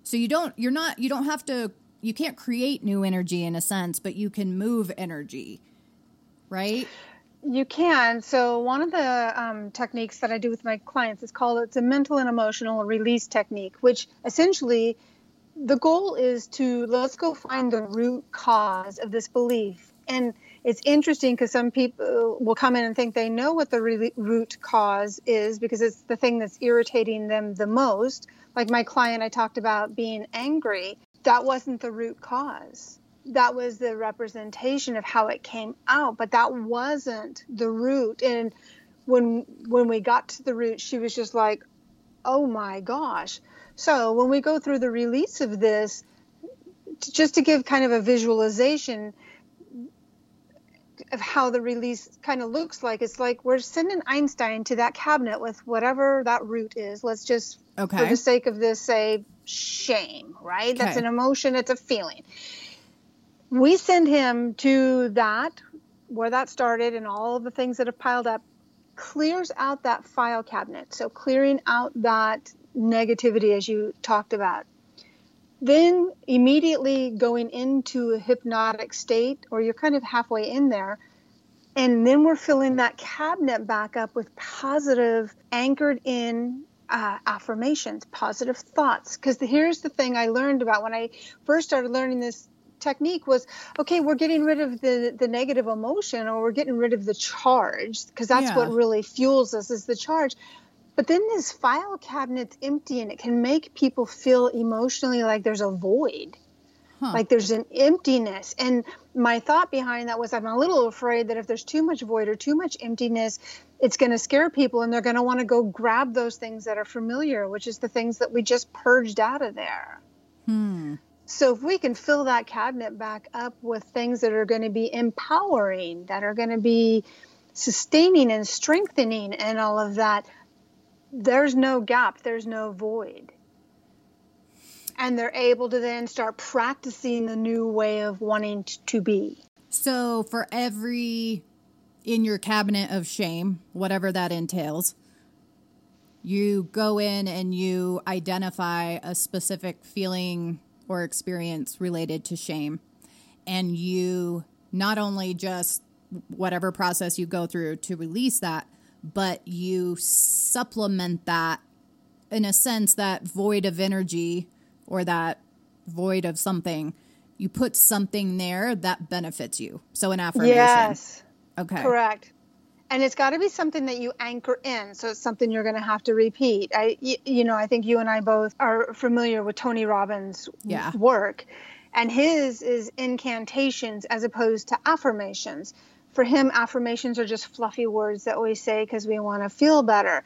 So you don't you're not you don't have to you can't create new energy in a sense, but you can move energy. Right? You can. So one of the um, techniques that I do with my clients is called it's a mental and emotional release technique, which essentially the goal is to let's go find the root cause of this belief and it's interesting because some people will come in and think they know what the re- root cause is because it's the thing that's irritating them the most. Like my client, I talked about being angry. That wasn't the root cause. That was the representation of how it came out, but that wasn't the root. And when when we got to the root, she was just like, "Oh my gosh!" So when we go through the release of this, just to give kind of a visualization, of how the release kind of looks like. It's like we're sending Einstein to that cabinet with whatever that root is. Let's just, okay. for the sake of this, say shame, right? Okay. That's an emotion, it's a feeling. We send him to that, where that started, and all the things that have piled up, clears out that file cabinet. So, clearing out that negativity, as you talked about then immediately going into a hypnotic state, or you're kind of halfway in there, and then we're filling that cabinet back up with positive, anchored in uh, affirmations, positive thoughts. Because here's the thing I learned about when I first started learning this technique was okay we're getting rid of the the negative emotion or we're getting rid of the charge because that's yeah. what really fuels us is the charge but then this file cabinet's empty and it can make people feel emotionally like there's a void. Huh. Like there's an emptiness. And my thought behind that was I'm a little afraid that if there's too much void or too much emptiness, it's going to scare people and they're going to want to go grab those things that are familiar, which is the things that we just purged out of there. Hmm. So if we can fill that cabinet back up with things that are going to be empowering, that are going to be sustaining and strengthening and all of that, there's no gap, there's no void. And they're able to then start practicing the new way of wanting to be. So, for every in your cabinet of shame, whatever that entails, you go in and you identify a specific feeling or experience related to shame. And you not only just whatever process you go through to release that, but you supplement that in a sense that void of energy or that void of something. You put something there that benefits you. So an affirmation. Yes. Okay. Correct. And it's got to be something that you anchor in so it's something you're going to have to repeat. I you know i think you and i both are familiar with tony robbins yeah. work and his is incantations as opposed to affirmations for him, affirmations are just fluffy words that we say because we want to feel better.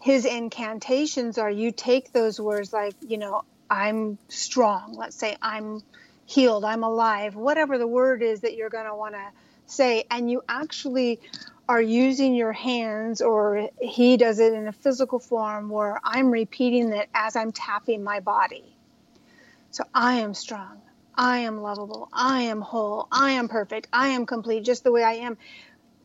His incantations are you take those words like, you know, I'm strong. Let's say I'm healed, I'm alive, whatever the word is that you're going to want to say. And you actually are using your hands, or he does it in a physical form where I'm repeating it as I'm tapping my body. So I am strong. I am lovable. I am whole. I am perfect. I am complete just the way I am.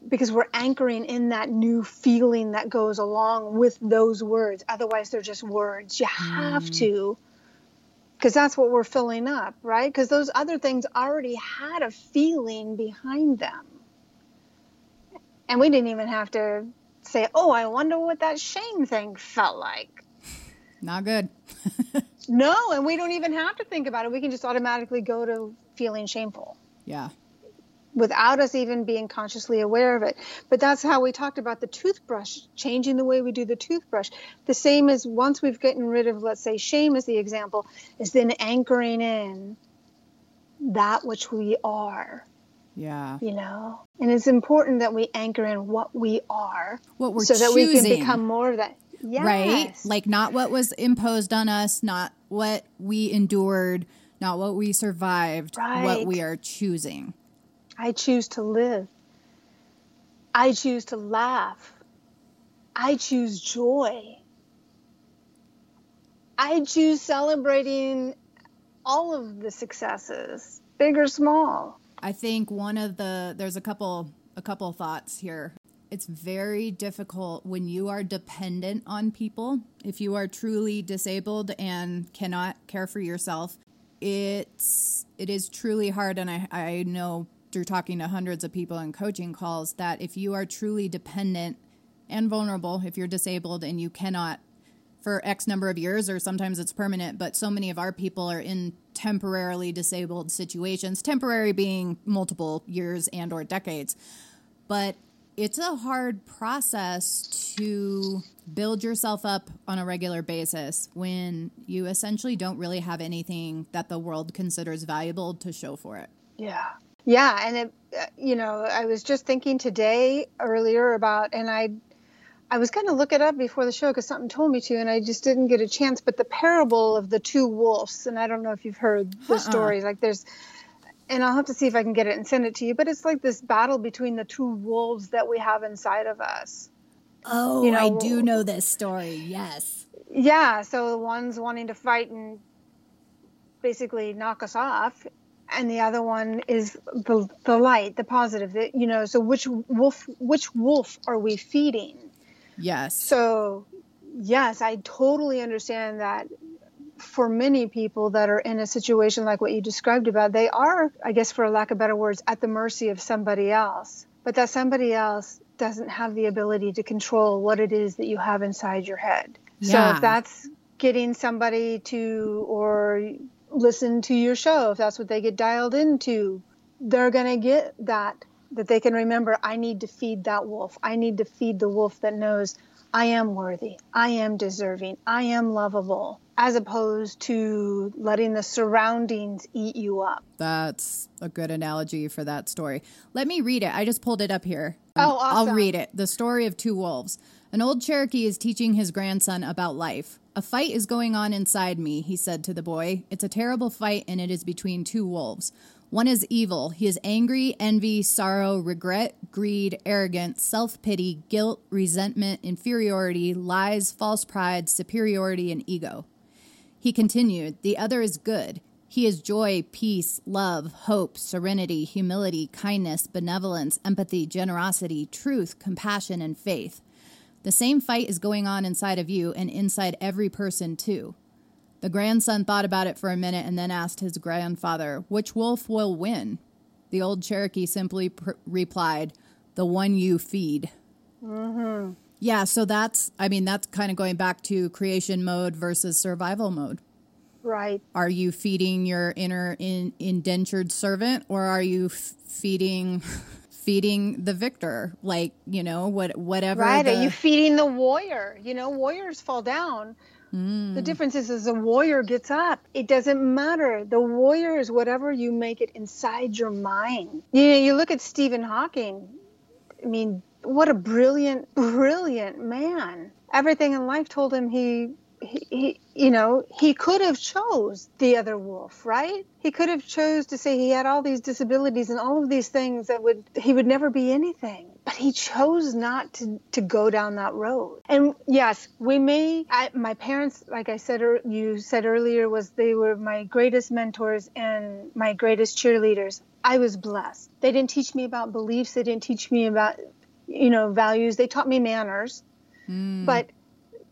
Because we're anchoring in that new feeling that goes along with those words. Otherwise, they're just words. You have mm. to, because that's what we're filling up, right? Because those other things already had a feeling behind them. And we didn't even have to say, oh, I wonder what that shame thing felt like. Not good. No, and we don't even have to think about it. We can just automatically go to feeling shameful. Yeah. Without us even being consciously aware of it. But that's how we talked about the toothbrush, changing the way we do the toothbrush. The same as once we've gotten rid of, let's say, shame as the example, is then anchoring in that which we are. Yeah. You know, and it's important that we anchor in what we are, What we're so that we can become more of that. Yes. right? Like not what was imposed on us, not what we endured, not what we survived, what we are choosing. I choose to live. I choose to laugh. I choose joy. I choose celebrating all of the successes, big or small. I think one of the there's a couple a couple thoughts here. It's very difficult when you are dependent on people. If you are truly disabled and cannot care for yourself, it's it is truly hard and I, I know through talking to hundreds of people in coaching calls that if you are truly dependent and vulnerable, if you're disabled and you cannot for X number of years, or sometimes it's permanent, but so many of our people are in temporarily disabled situations, temporary being multiple years and or decades. But it's a hard process to build yourself up on a regular basis when you essentially don't really have anything that the world considers valuable to show for it. Yeah. Yeah. And, it, uh, you know, I was just thinking today earlier about, and I, I was going to look it up before the show because something told me to, and I just didn't get a chance. But the parable of the two wolves, and I don't know if you've heard the story. Like there's, and I'll have to see if I can get it and send it to you. But it's like this battle between the two wolves that we have inside of us. Oh, You know, I do know this story. Yes. Yeah. So the one's wanting to fight and basically knock us off, and the other one is the the light, the positive. The, you know. So which wolf? Which wolf are we feeding? Yes. So, yes, I totally understand that for many people that are in a situation like what you described about, they are, I guess, for lack of better words, at the mercy of somebody else. But that somebody else doesn't have the ability to control what it is that you have inside your head. So if that's getting somebody to or listen to your show, if that's what they get dialed into, they're going to get that that they can remember I need to feed that wolf. I need to feed the wolf that knows I am worthy. I am deserving. I am lovable as opposed to letting the surroundings eat you up. That's a good analogy for that story. Let me read it. I just pulled it up here. Oh, awesome. I'll read it. The story of two wolves. An old Cherokee is teaching his grandson about life. A fight is going on inside me, he said to the boy. It's a terrible fight, and it is between two wolves. One is evil. He is angry, envy, sorrow, regret, greed, arrogance, self pity, guilt, resentment, inferiority, lies, false pride, superiority, and ego. He continued, The other is good. He is joy, peace, love, hope, serenity, humility, kindness, benevolence, empathy, generosity, truth, compassion, and faith. The same fight is going on inside of you and inside every person, too. The grandson thought about it for a minute and then asked his grandfather, Which wolf will win? The old Cherokee simply pr- replied, The one you feed. Mm-hmm. Yeah, so that's, I mean, that's kind of going back to creation mode versus survival mode. Right. Are you feeding your inner in, indentured servant or are you f- feeding feeding the victor like you know what whatever Right. the, Are you feeding the warrior? You know, warriors fall down. Hmm. The difference is, as a warrior gets up, it doesn't matter. The warrior is whatever you make it inside your mind. You know, you look at Stephen Hawking. I mean, what a brilliant, brilliant man. Everything in life told him he, he, he you know, he could have chose the other wolf, right? He could have chose to say he had all these disabilities and all of these things that would he would never be anything. But he chose not to, to go down that road. And yes, we may. I, my parents, like I said, ear- you said earlier, was they were my greatest mentors and my greatest cheerleaders. I was blessed. They didn't teach me about beliefs. They didn't teach me about, you know, values. They taught me manners. Mm. But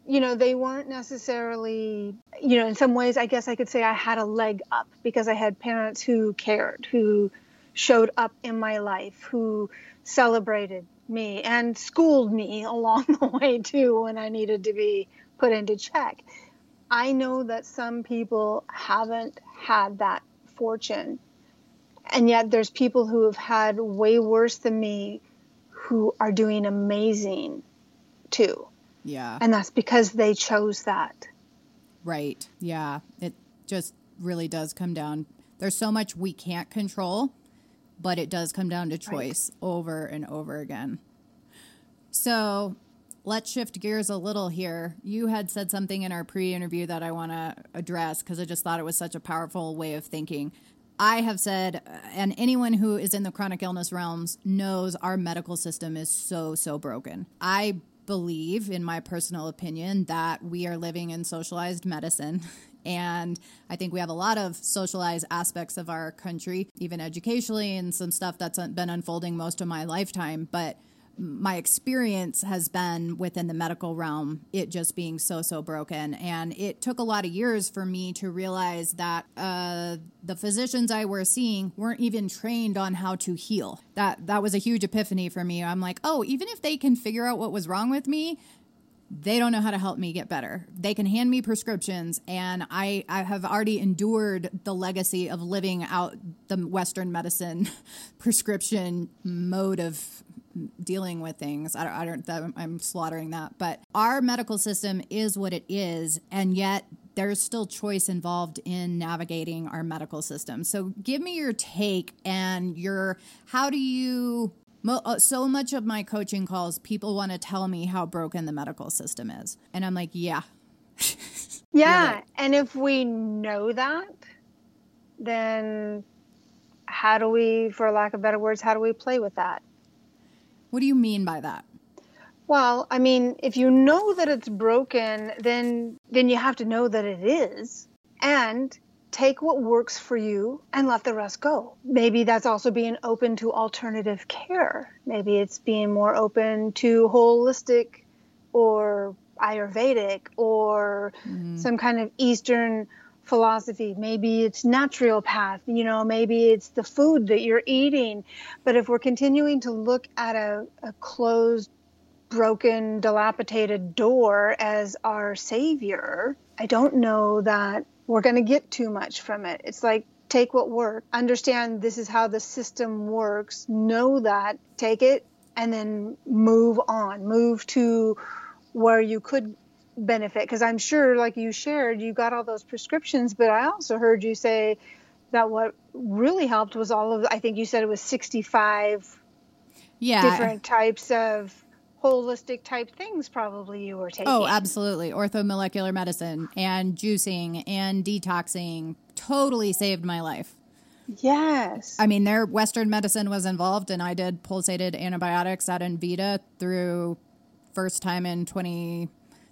you know, they weren't necessarily, you know, in some ways, I guess I could say I had a leg up because I had parents who cared, who showed up in my life, who celebrated me and schooled me along the way too when I needed to be put into check. I know that some people haven't had that fortune. And yet there's people who have had way worse than me who are doing amazing too yeah and that's because they chose that Right. Yeah. It just really does come down. There's so much we can't control but it does come down to choice right. over and over again. So let's shift gears a little here. You had said something in our pre interview that I want to address because I just thought it was such a powerful way of thinking. I have said, uh, and anyone who is in the chronic illness realms knows our medical system is so, so broken. I believe, in my personal opinion, that we are living in socialized medicine. And I think we have a lot of socialized aspects of our country, even educationally, and some stuff that's been unfolding most of my lifetime. But my experience has been within the medical realm, it just being so, so broken. And it took a lot of years for me to realize that uh, the physicians I were seeing weren't even trained on how to heal. That, that was a huge epiphany for me. I'm like, oh, even if they can figure out what was wrong with me, they don't know how to help me get better. They can hand me prescriptions, and I, I have already endured the legacy of living out the Western medicine prescription mode of dealing with things. I don't, I don't that, I'm slaughtering that, but our medical system is what it is, and yet there's still choice involved in navigating our medical system. So give me your take and your how do you uh, so much of my coaching calls people want to tell me how broken the medical system is and i'm like yeah yeah right. and if we know that then how do we for lack of better words how do we play with that what do you mean by that? Well, I mean, if you know that it's broken, then then you have to know that it is and take what works for you and let the rest go. Maybe that's also being open to alternative care. Maybe it's being more open to holistic or Ayurvedic or mm-hmm. some kind of Eastern philosophy. Maybe it's naturopath, you know, maybe it's the food that you're eating. But if we're continuing to look at a, a closed, broken, dilapidated door as our savior, I don't know that we're going to get too much from it. It's like take what works, understand this is how the system works, know that, take it, and then move on, move to where you could benefit because I'm sure, like you shared, you got all those prescriptions, but I also heard you say that what really helped was all of, I think you said it was 65 yeah. different types of holistic type things probably you were oh, taking. Oh, absolutely. Orthomolecular medicine and juicing and detoxing totally saved my life. Yes. I mean, their Western medicine was involved, and I did pulsated antibiotics at Envita through first time in 20,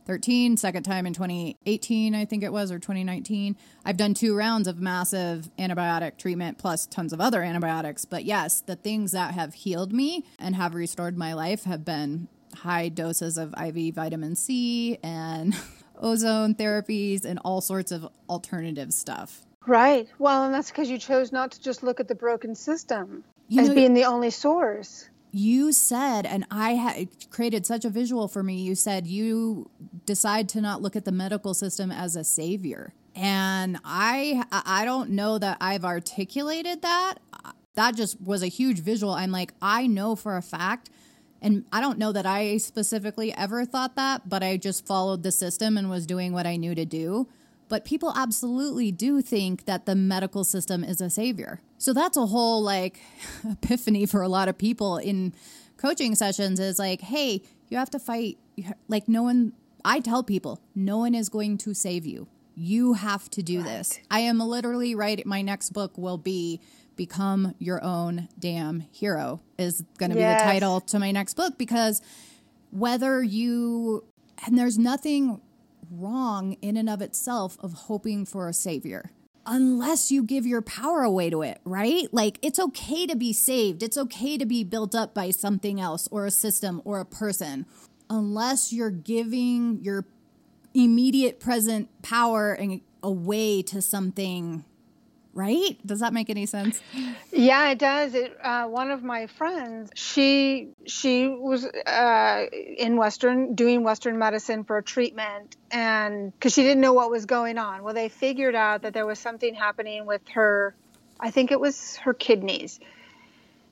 13, second time in 2018, I think it was, or 2019. I've done two rounds of massive antibiotic treatment plus tons of other antibiotics. But yes, the things that have healed me and have restored my life have been high doses of IV vitamin C and ozone therapies and all sorts of alternative stuff. Right. Well, and that's because you chose not to just look at the broken system you as know, being the only source you said, and I had created such a visual for me. You said you decide to not look at the medical system as a savior, and I I don't know that I've articulated that. That just was a huge visual. I'm like, I know for a fact, and I don't know that I specifically ever thought that, but I just followed the system and was doing what I knew to do. But people absolutely do think that the medical system is a savior. So that's a whole like epiphany for a lot of people in coaching sessions is like, hey, you have to fight. Like, no one, I tell people, no one is going to save you. You have to do right. this. I am literally right. My next book will be Become Your Own Damn Hero, is going to yes. be the title to my next book because whether you, and there's nothing wrong in and of itself of hoping for a savior unless you give your power away to it, right? Like it's okay to be saved. It's okay to be built up by something else or a system or a person unless you're giving your immediate present power and away to something right? Does that make any sense? Yeah, it does. It uh, one of my friends, she she was uh, in Western doing Western medicine for treatment, and because she didn't know what was going on. Well, they figured out that there was something happening with her. I think it was her kidneys.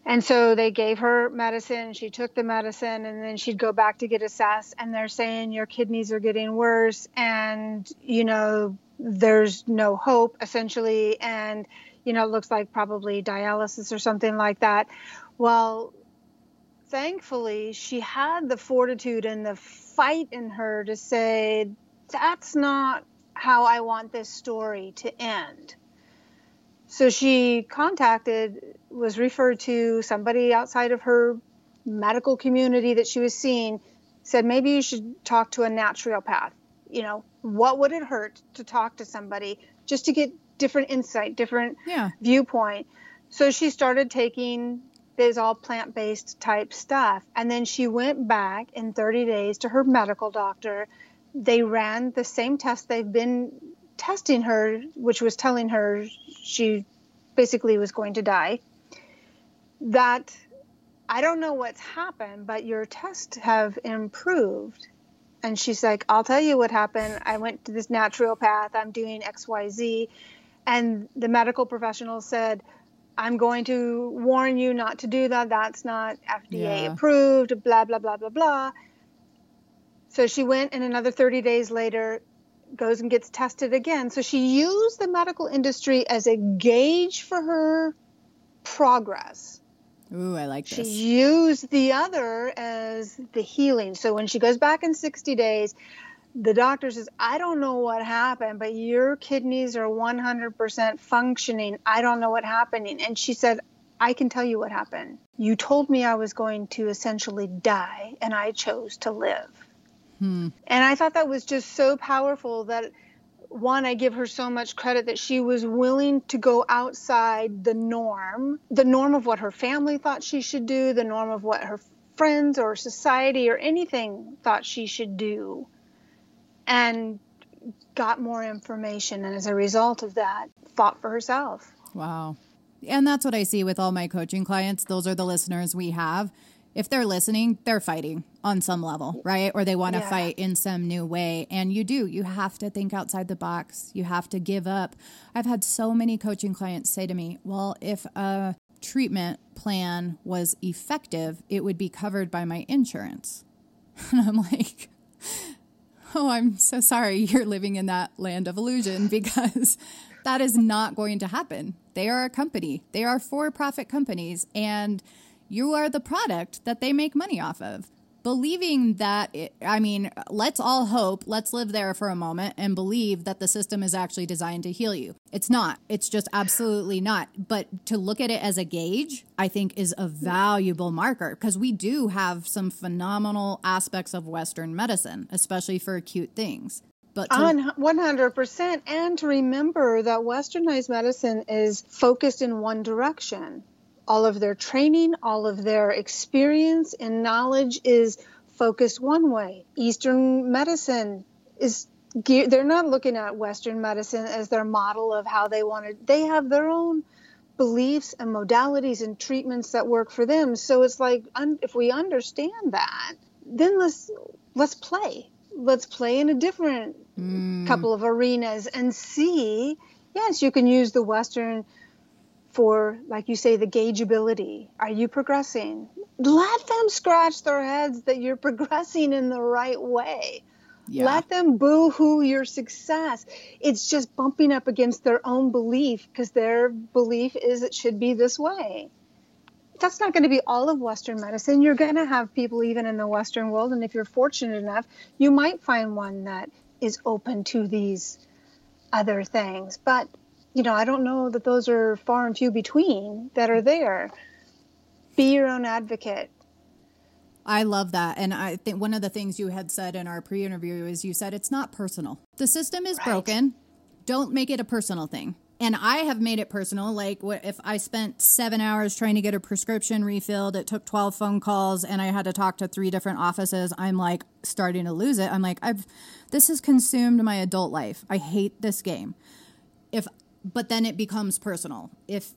And so they gave her medicine. She took the medicine, and then she'd go back to get assessed. And they're saying your kidneys are getting worse, and you know there's no hope essentially and you know it looks like probably dialysis or something like that. Well thankfully she had the fortitude and the fight in her to say that's not how i want this story to end. So she contacted was referred to somebody outside of her medical community that she was seeing said maybe you should talk to a naturopath you know what would it hurt to talk to somebody just to get different insight, different yeah. viewpoint. So she started taking this all plant based type stuff. And then she went back in 30 days to her medical doctor. They ran the same test they've been testing her, which was telling her she basically was going to die. That I don't know what's happened, but your tests have improved and she's like, I'll tell you what happened. I went to this naturopath. I'm doing XYZ. And the medical professional said, I'm going to warn you not to do that. That's not FDA yeah. approved, blah, blah, blah, blah, blah. So she went, and another 30 days later, goes and gets tested again. So she used the medical industry as a gauge for her progress. Ooh, I like this. She used the other as the healing. So when she goes back in 60 days, the doctor says, I don't know what happened, but your kidneys are 100% functioning. I don't know what happened. And she said, I can tell you what happened. You told me I was going to essentially die, and I chose to live. Hmm. And I thought that was just so powerful that one, I give her so much credit that she was willing to go outside the norm, the norm of what her family thought she should do, the norm of what her friends or society or anything thought she should do, and got more information. And as a result of that, fought for herself. Wow. And that's what I see with all my coaching clients. Those are the listeners we have if they're listening, they're fighting on some level, right? Or they want to yeah. fight in some new way. And you do, you have to think outside the box. You have to give up. I've had so many coaching clients say to me, well, if a treatment plan was effective, it would be covered by my insurance. And I'm like, oh, I'm so sorry you're living in that land of illusion because that is not going to happen. They are a company, they are for profit companies. And you are the product that they make money off of. Believing that, it, I mean, let's all hope, let's live there for a moment and believe that the system is actually designed to heal you. It's not. It's just absolutely not. But to look at it as a gauge, I think is a valuable marker because we do have some phenomenal aspects of Western medicine, especially for acute things. But to- 100%. And to remember that westernized medicine is focused in one direction all of their training, all of their experience and knowledge is focused one way. Eastern medicine is they're not looking at Western medicine as their model of how they want to. They have their own beliefs and modalities and treatments that work for them. So it's like if we understand that, then let's let's play. Let's play in a different mm. couple of arenas and see. Yes, you can use the Western for, like you say, the gaugeability. Are you progressing? Let them scratch their heads that you're progressing in the right way. Yeah. Let them boo hoo your success. It's just bumping up against their own belief because their belief is it should be this way. That's not going to be all of Western medicine. You're going to have people even in the Western world. And if you're fortunate enough, you might find one that is open to these other things. But you know, I don't know that those are far and few between that are there. Be your own advocate. I love that. And I think one of the things you had said in our pre interview is you said it's not personal. The system is right. broken. Don't make it a personal thing. And I have made it personal. Like, if I spent seven hours trying to get a prescription refilled, it took 12 phone calls, and I had to talk to three different offices, I'm like starting to lose it. I'm like, I've, this has consumed my adult life. I hate this game. If but then it becomes personal. If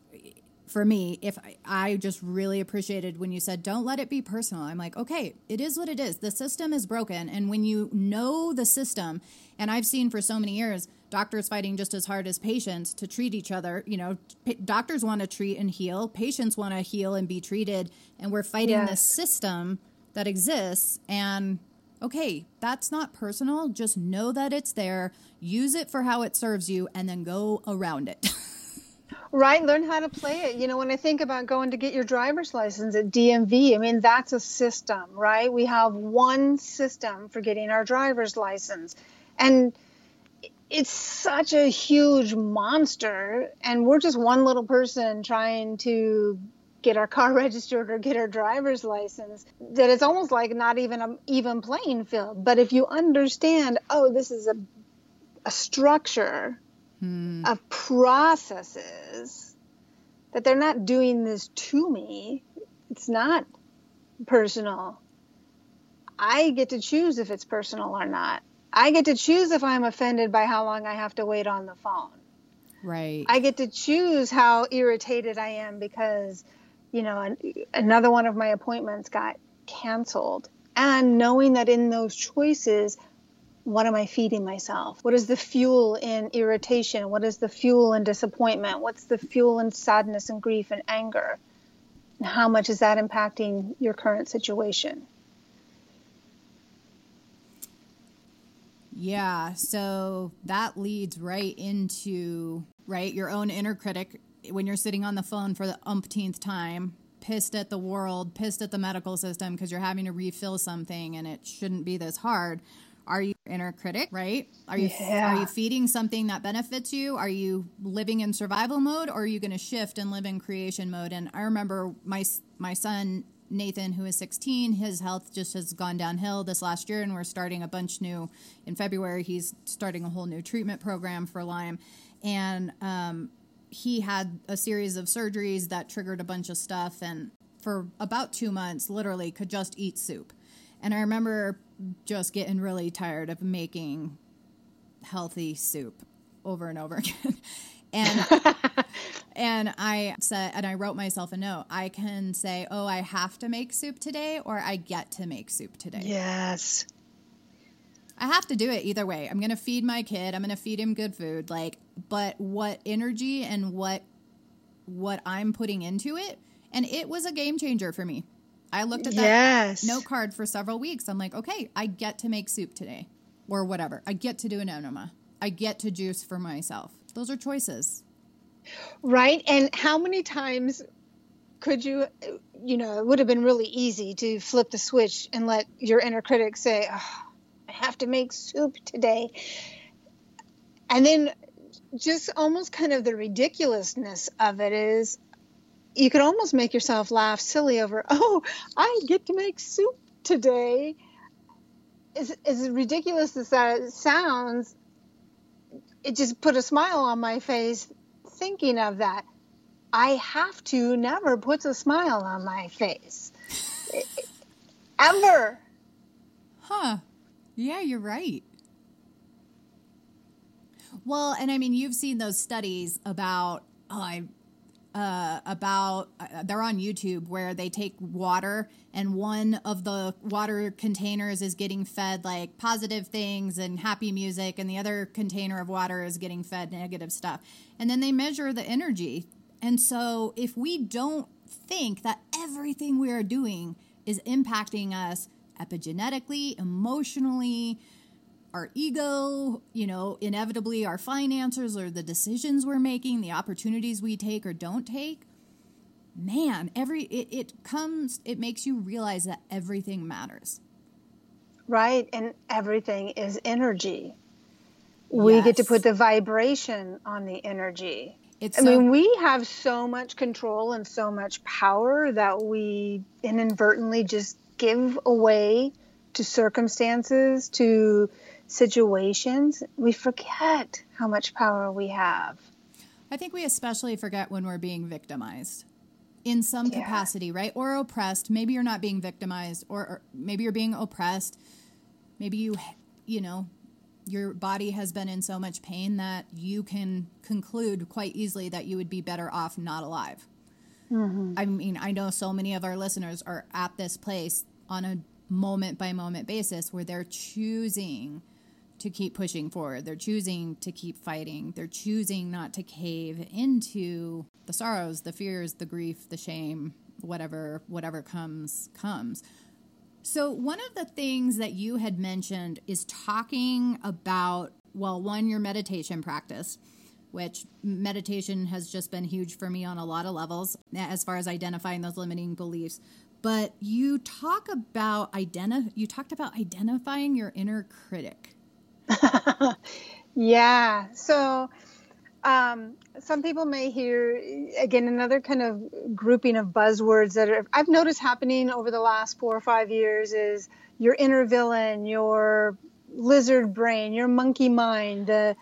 for me, if I, I, just really appreciated when you said, don't let it be personal. I'm like, okay, it is what it is. The system is broken. And when you know the system, and I've seen for so many years, doctors fighting just as hard as patients to treat each other. You know, p- doctors want to treat and heal, patients want to heal and be treated. And we're fighting yes. this system that exists. And Okay, that's not personal. Just know that it's there, use it for how it serves you, and then go around it. Right, learn how to play it. You know, when I think about going to get your driver's license at DMV, I mean, that's a system, right? We have one system for getting our driver's license. And it's such a huge monster, and we're just one little person trying to get our car registered or get our driver's license that it's almost like not even an even playing field. But if you understand, oh, this is a, a structure hmm. of processes that they're not doing this to me. It's not personal. I get to choose if it's personal or not. I get to choose if I'm offended by how long I have to wait on the phone. Right. I get to choose how irritated I am because, you know, another one of my appointments got canceled. And knowing that in those choices, what am I feeding myself? What is the fuel in irritation? What is the fuel in disappointment? What's the fuel in sadness and grief and anger? And how much is that impacting your current situation? Yeah, so that leads right into right your own inner critic when you're sitting on the phone for the umpteenth time, pissed at the world, pissed at the medical system because you're having to refill something and it shouldn't be this hard are you inner critic, right? Are you yeah. are you feeding something that benefits you? Are you living in survival mode or are you going to shift and live in creation mode? And I remember my my son Nathan, who is 16, his health just has gone downhill this last year, and we're starting a bunch new. In February, he's starting a whole new treatment program for Lyme, and um, he had a series of surgeries that triggered a bunch of stuff. And for about two months, literally, could just eat soup. And I remember just getting really tired of making healthy soup over and over again. and and I said and I wrote myself a note. I can say, "Oh, I have to make soup today or I get to make soup today." Yes. I have to do it either way. I'm going to feed my kid. I'm going to feed him good food like but what energy and what what I'm putting into it and it was a game changer for me. I looked at that yes. note card for several weeks. I'm like, okay, I get to make soup today or whatever. I get to do an enema. I get to juice for myself. Those are choices. Right. And how many times could you, you know, it would have been really easy to flip the switch and let your inner critic say, oh, have to make soup today. And then just almost kind of the ridiculousness of it is you could almost make yourself laugh silly over, oh, I get to make soup today. As, as ridiculous as that sounds, it just put a smile on my face thinking of that. I have to never puts a smile on my face. Ever. Huh. Yeah, you're right. Well, and I mean, you've seen those studies about, oh, I uh, about uh, they're on YouTube where they take water and one of the water containers is getting fed like positive things and happy music and the other container of water is getting fed negative stuff. And then they measure the energy. And so if we don't think that everything we are doing is impacting us epigenetically, emotionally, our ego, you know, inevitably our finances or the decisions we're making, the opportunities we take or don't take, man, every it, it comes it makes you realize that everything matters. Right, and everything is energy. We yes. get to put the vibration on the energy. It's I so- mean, we have so much control and so much power that we inadvertently just give away to circumstances, to situations, we forget how much power we have. I think we especially forget when we're being victimized in some yeah. capacity, right? Or oppressed. Maybe you're not being victimized, or, or maybe you're being oppressed. Maybe you, you know, your body has been in so much pain that you can conclude quite easily that you would be better off not alive. Mm-hmm. I mean, I know so many of our listeners are at this place on a moment by moment basis where they're choosing to keep pushing forward. They're choosing to keep fighting. They're choosing not to cave into the sorrows, the fears, the grief, the shame, whatever whatever comes comes. So, one of the things that you had mentioned is talking about, well, one, your meditation practice, which meditation has just been huge for me on a lot of levels as far as identifying those limiting beliefs. But you talk about identi- you talked about identifying your inner critic. yeah. So, um, some people may hear again another kind of grouping of buzzwords that are, I've noticed happening over the last four or five years is your inner villain, your lizard brain, your monkey mind, the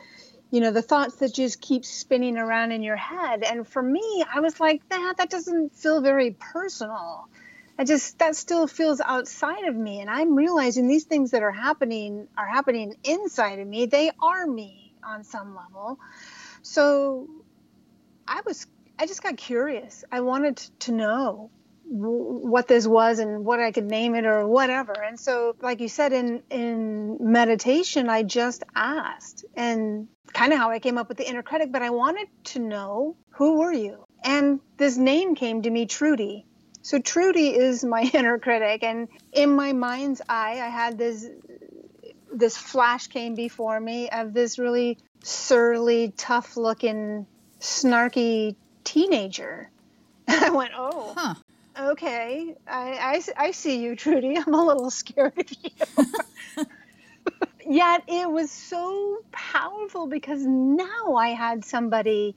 you know the thoughts that just keep spinning around in your head. And for me, I was like, that that doesn't feel very personal. I just that still feels outside of me, and I'm realizing these things that are happening are happening inside of me. They are me on some level. So I was, I just got curious. I wanted to know what this was and what I could name it or whatever. And so, like you said, in in meditation, I just asked, and kind of how I came up with the inner critic. But I wanted to know who were you, and this name came to me, Trudy. So Trudy is my inner critic, and in my mind's eye, I had this this flash came before me of this really surly, tough looking, snarky teenager. I went, oh, huh. Okay. I, I, I see you, Trudy. I'm a little scared of you. Yet it was so powerful because now I had somebody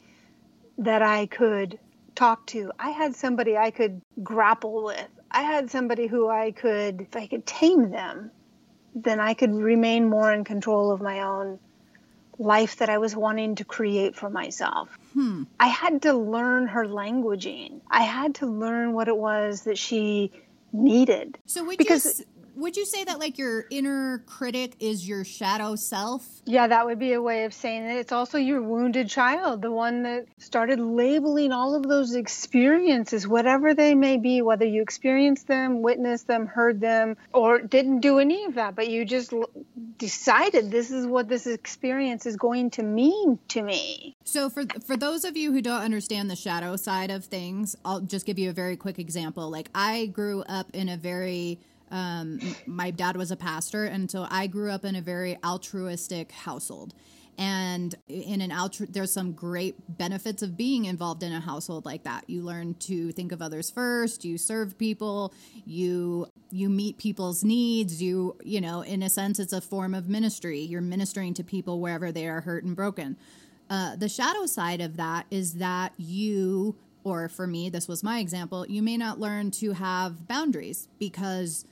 that I could talk to. I had somebody I could grapple with. I had somebody who I could, if I could tame them, then I could remain more in control of my own life that I was wanting to create for myself. Hmm. I had to learn her languaging. I had to learn what it was that she needed. So would because you would you say that like your inner critic is your shadow self? Yeah, that would be a way of saying it. It's also your wounded child, the one that started labeling all of those experiences, whatever they may be, whether you experienced them, witnessed them, heard them, or didn't do any of that, but you just decided this is what this experience is going to mean to me. So for for those of you who don't understand the shadow side of things, I'll just give you a very quick example. Like I grew up in a very um, my dad was a pastor, and so I grew up in a very altruistic household. And in an altru- there's some great benefits of being involved in a household like that. You learn to think of others first. You serve people. You you meet people's needs. You you know, in a sense, it's a form of ministry. You're ministering to people wherever they are hurt and broken. Uh, the shadow side of that is that you or for me, this was my example, you may not learn to have boundaries because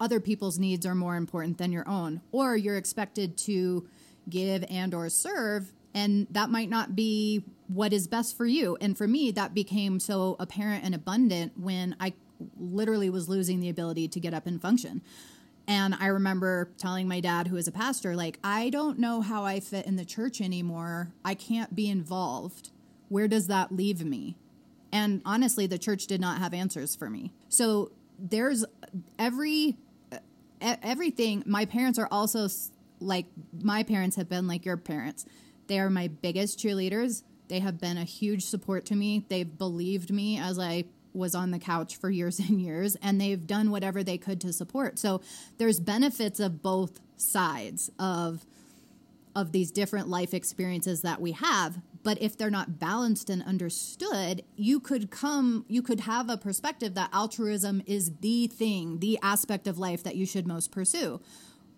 other people's needs are more important than your own or you're expected to give and or serve and that might not be what is best for you. And for me that became so apparent and abundant when i literally was losing the ability to get up and function. And i remember telling my dad who is a pastor like i don't know how i fit in the church anymore. I can't be involved. Where does that leave me? And honestly the church did not have answers for me. So there's every everything. My parents are also like my parents have been like your parents. They are my biggest cheerleaders. They have been a huge support to me. They've believed me as I was on the couch for years and years and they've done whatever they could to support. So there's benefits of both sides of of these different life experiences that we have but if they're not balanced and understood you could come you could have a perspective that altruism is the thing the aspect of life that you should most pursue.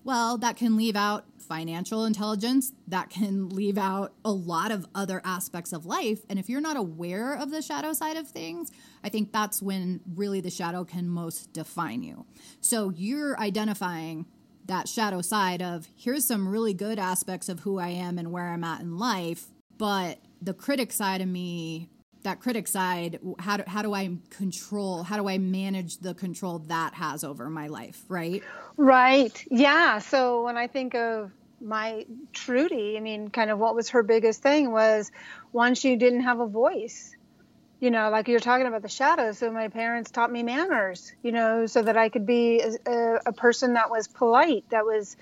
Well that can leave out financial intelligence that can leave out a lot of other aspects of life and if you're not aware of the shadow side of things i think that's when really the shadow can most define you. So you're identifying that shadow side of here's some really good aspects of who I am and where I'm at in life, but the critic side of me, that critic side, how do, how do I control, how do I manage the control that has over my life, right? Right. Yeah. So when I think of my Trudy, I mean, kind of what was her biggest thing was one, she didn't have a voice you know, like you're talking about the shadows. So my parents taught me manners, you know, so that I could be a, a, person that was polite, that was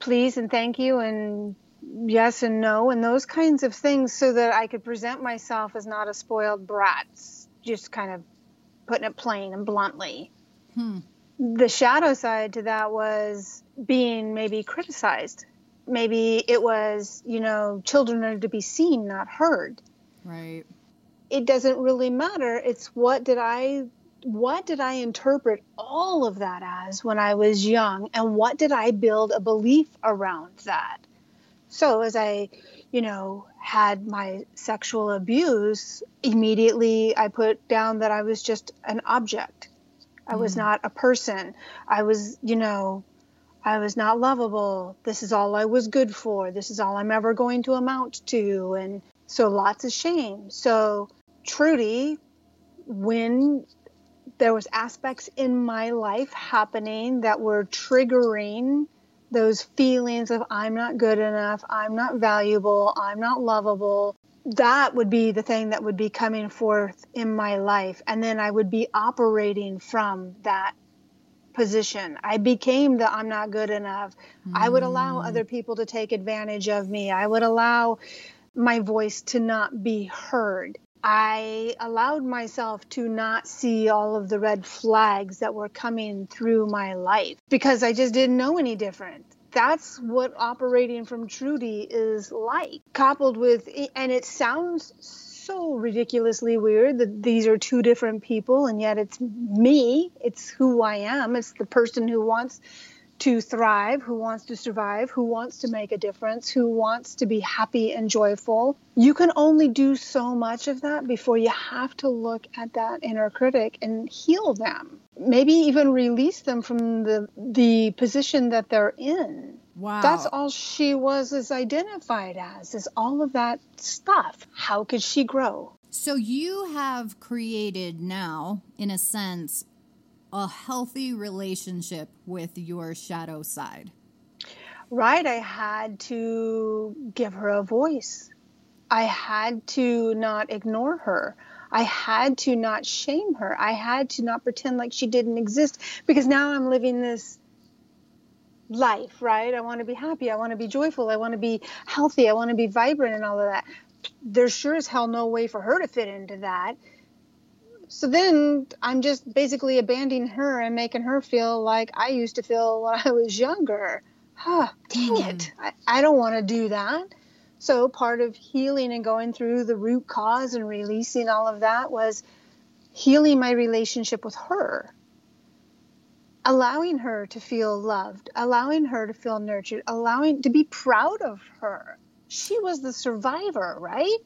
please and thank you and yes and no and those kinds of things so that I could present myself as not a spoiled brat, just kind of putting it plain and bluntly. Hmm. the shadow side to that was being maybe criticized. Maybe it was, you know, children are to be seen, not heard. Right. It doesn't really matter. It's what did I what did I interpret all of that as when I was young and what did I build a belief around that? So as I, you know, had my sexual abuse, immediately I put down that I was just an object. I was mm. not a person. I was, you know, I was not lovable. This is all I was good for. This is all I'm ever going to amount to. And so lots of shame. So Trudy, when there was aspects in my life happening that were triggering those feelings of I'm not good enough, I'm not valuable, I'm not lovable, that would be the thing that would be coming forth in my life. And then I would be operating from that position. I became the I'm not good enough. Mm. I would allow other people to take advantage of me. I would allow my voice to not be heard. I allowed myself to not see all of the red flags that were coming through my life because I just didn't know any different. That's what operating from Trudy is like, coupled with, and it sounds so ridiculously weird that these are two different people, and yet it's me, it's who I am, it's the person who wants to thrive, who wants to survive, who wants to make a difference, who wants to be happy and joyful. You can only do so much of that before you have to look at that inner critic and heal them. Maybe even release them from the the position that they're in. Wow. That's all she was is identified as is all of that stuff. How could she grow? So you have created now in a sense a healthy relationship with your shadow side? Right. I had to give her a voice. I had to not ignore her. I had to not shame her. I had to not pretend like she didn't exist because now I'm living this life, right? I want to be happy. I want to be joyful. I want to be healthy. I want to be vibrant and all of that. There's sure as hell no way for her to fit into that so then I'm just basically abandoning her and making her feel like I used to feel when I was younger. Huh, dang it. Hmm. I, I don't want to do that. So part of healing and going through the root cause and releasing all of that was healing my relationship with her. Allowing her to feel loved, allowing her to feel nurtured, allowing to be proud of her. She was the survivor, right?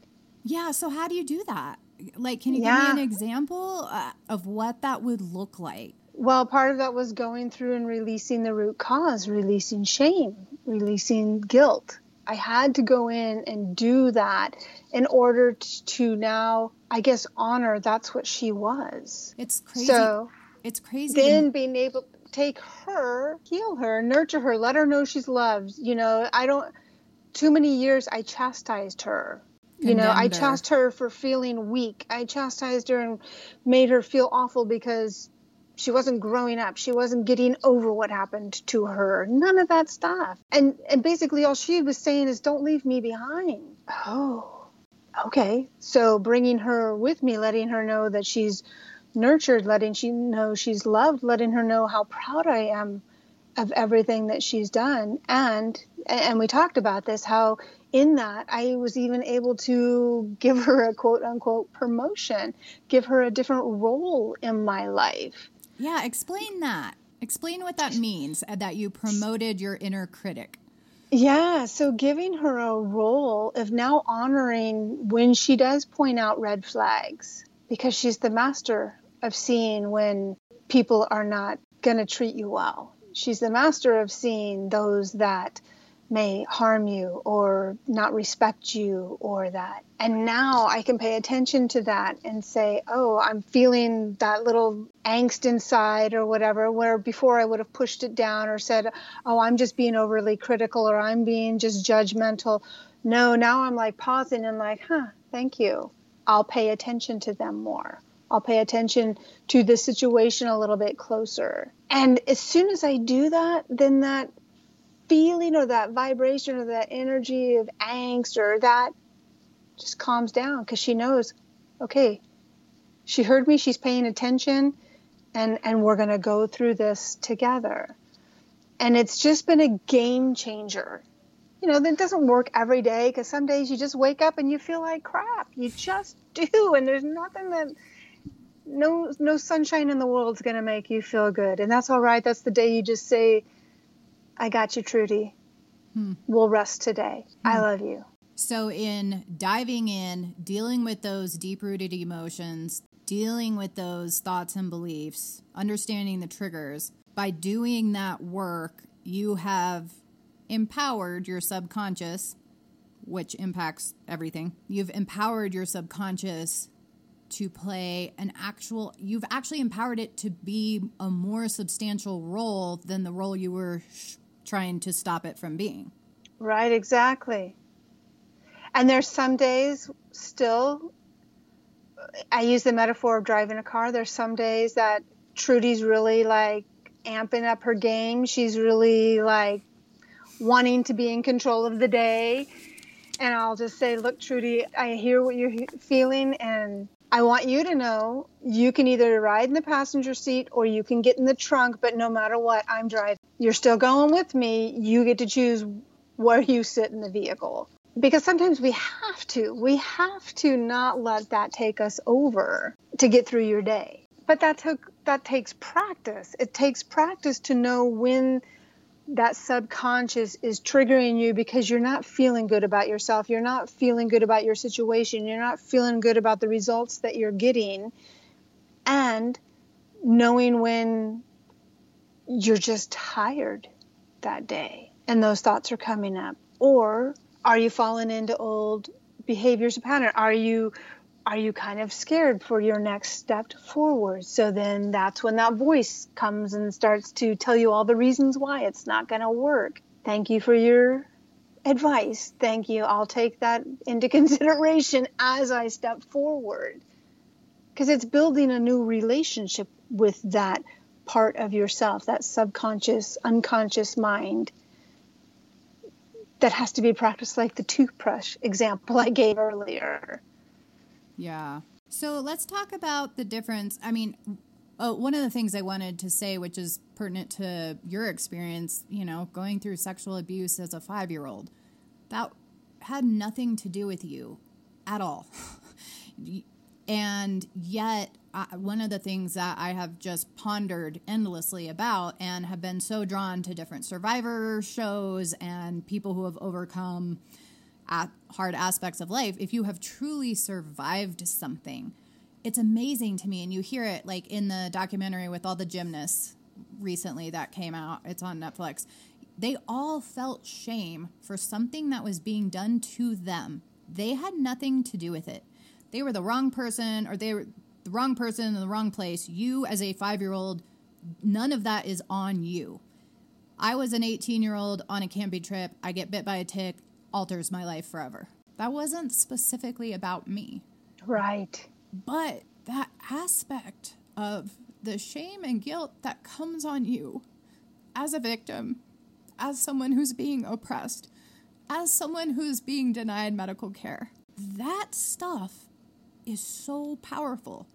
Yeah, so how do you do that? Like, can you yeah. give me an example uh, of what that would look like? Well, part of that was going through and releasing the root cause, releasing shame, releasing guilt. I had to go in and do that in order to now, I guess, honor that's what she was. It's crazy. So it's crazy. Then being able to take her, heal her, nurture her, let her know she's loved. You know, I don't, too many years I chastised her you know i chastised her for feeling weak. I chastised her and made her feel awful because she wasn't growing up. She wasn't getting over what happened to her. None of that stuff. And and basically all she was saying is don't leave me behind. Oh okay. So bringing her with me letting her know that she's nurtured letting she know she's loved letting her know how proud i am of everything that she's done. And and we talked about this how in that, I was even able to give her a quote unquote promotion, give her a different role in my life. Yeah, explain that. Explain what that means uh, that you promoted your inner critic. Yeah, so giving her a role of now honoring when she does point out red flags because she's the master of seeing when people are not going to treat you well. She's the master of seeing those that may harm you or not respect you or that. And now I can pay attention to that and say, oh, I'm feeling that little angst inside or whatever, where before I would have pushed it down or said, oh, I'm just being overly critical or I'm being just judgmental. No, now I'm like pausing and like, huh, thank you. I'll pay attention to them more. I'll pay attention to the situation a little bit closer. And as soon as I do that, then that feeling or that vibration or that energy of angst or that just calms down because she knows, okay, she heard me, she's paying attention, and and we're going to go through this together. And it's just been a game changer. You know that doesn't work every day because some days you just wake up and you feel like crap. You just do and there's nothing that no no sunshine in the world's going to make you feel good. And that's all right. That's the day you just say i got you trudy hmm. we'll rest today hmm. i love you so in diving in dealing with those deep rooted emotions dealing with those thoughts and beliefs understanding the triggers by doing that work you have empowered your subconscious which impacts everything you've empowered your subconscious to play an actual you've actually empowered it to be a more substantial role than the role you were trying to stop it from being. Right exactly. And there's some days still i use the metaphor of driving a car. There's some days that trudy's really like amping up her game. She's really like wanting to be in control of the day. And I'll just say, look, Trudy, I hear what you're feeling, and I want you to know you can either ride in the passenger seat or you can get in the trunk, but no matter what, I'm driving. You're still going with me. You get to choose where you sit in the vehicle. Because sometimes we have to. We have to not let that take us over to get through your day. But that took that takes practice. It takes practice to know when that subconscious is triggering you because you're not feeling good about yourself. You're not feeling good about your situation. You're not feeling good about the results that you're getting. And knowing when you're just tired that day and those thoughts are coming up. Or are you falling into old behaviors and pattern? Are you are you kind of scared for your next step forward? So then that's when that voice comes and starts to tell you all the reasons why it's not going to work. Thank you for your advice. Thank you. I'll take that into consideration as I step forward. Because it's building a new relationship with that part of yourself, that subconscious, unconscious mind that has to be practiced like the toothbrush example I gave earlier. Yeah. So let's talk about the difference. I mean, oh, one of the things I wanted to say, which is pertinent to your experience, you know, going through sexual abuse as a five year old, that had nothing to do with you at all. and yet, I, one of the things that I have just pondered endlessly about and have been so drawn to different survivor shows and people who have overcome hard aspects of life, if you have truly survived something, it's amazing to me. And you hear it like in the documentary with all the gymnasts recently that came out, it's on Netflix. They all felt shame for something that was being done to them. They had nothing to do with it. They were the wrong person or they were the wrong person in the wrong place. You, as a five year old, none of that is on you. I was an 18 year old on a camping trip. I get bit by a tick alters my life forever. That wasn't specifically about me. Right. But that aspect of the shame and guilt that comes on you as a victim, as someone who's being oppressed, as someone who's being denied medical care, that stuff is so powerful.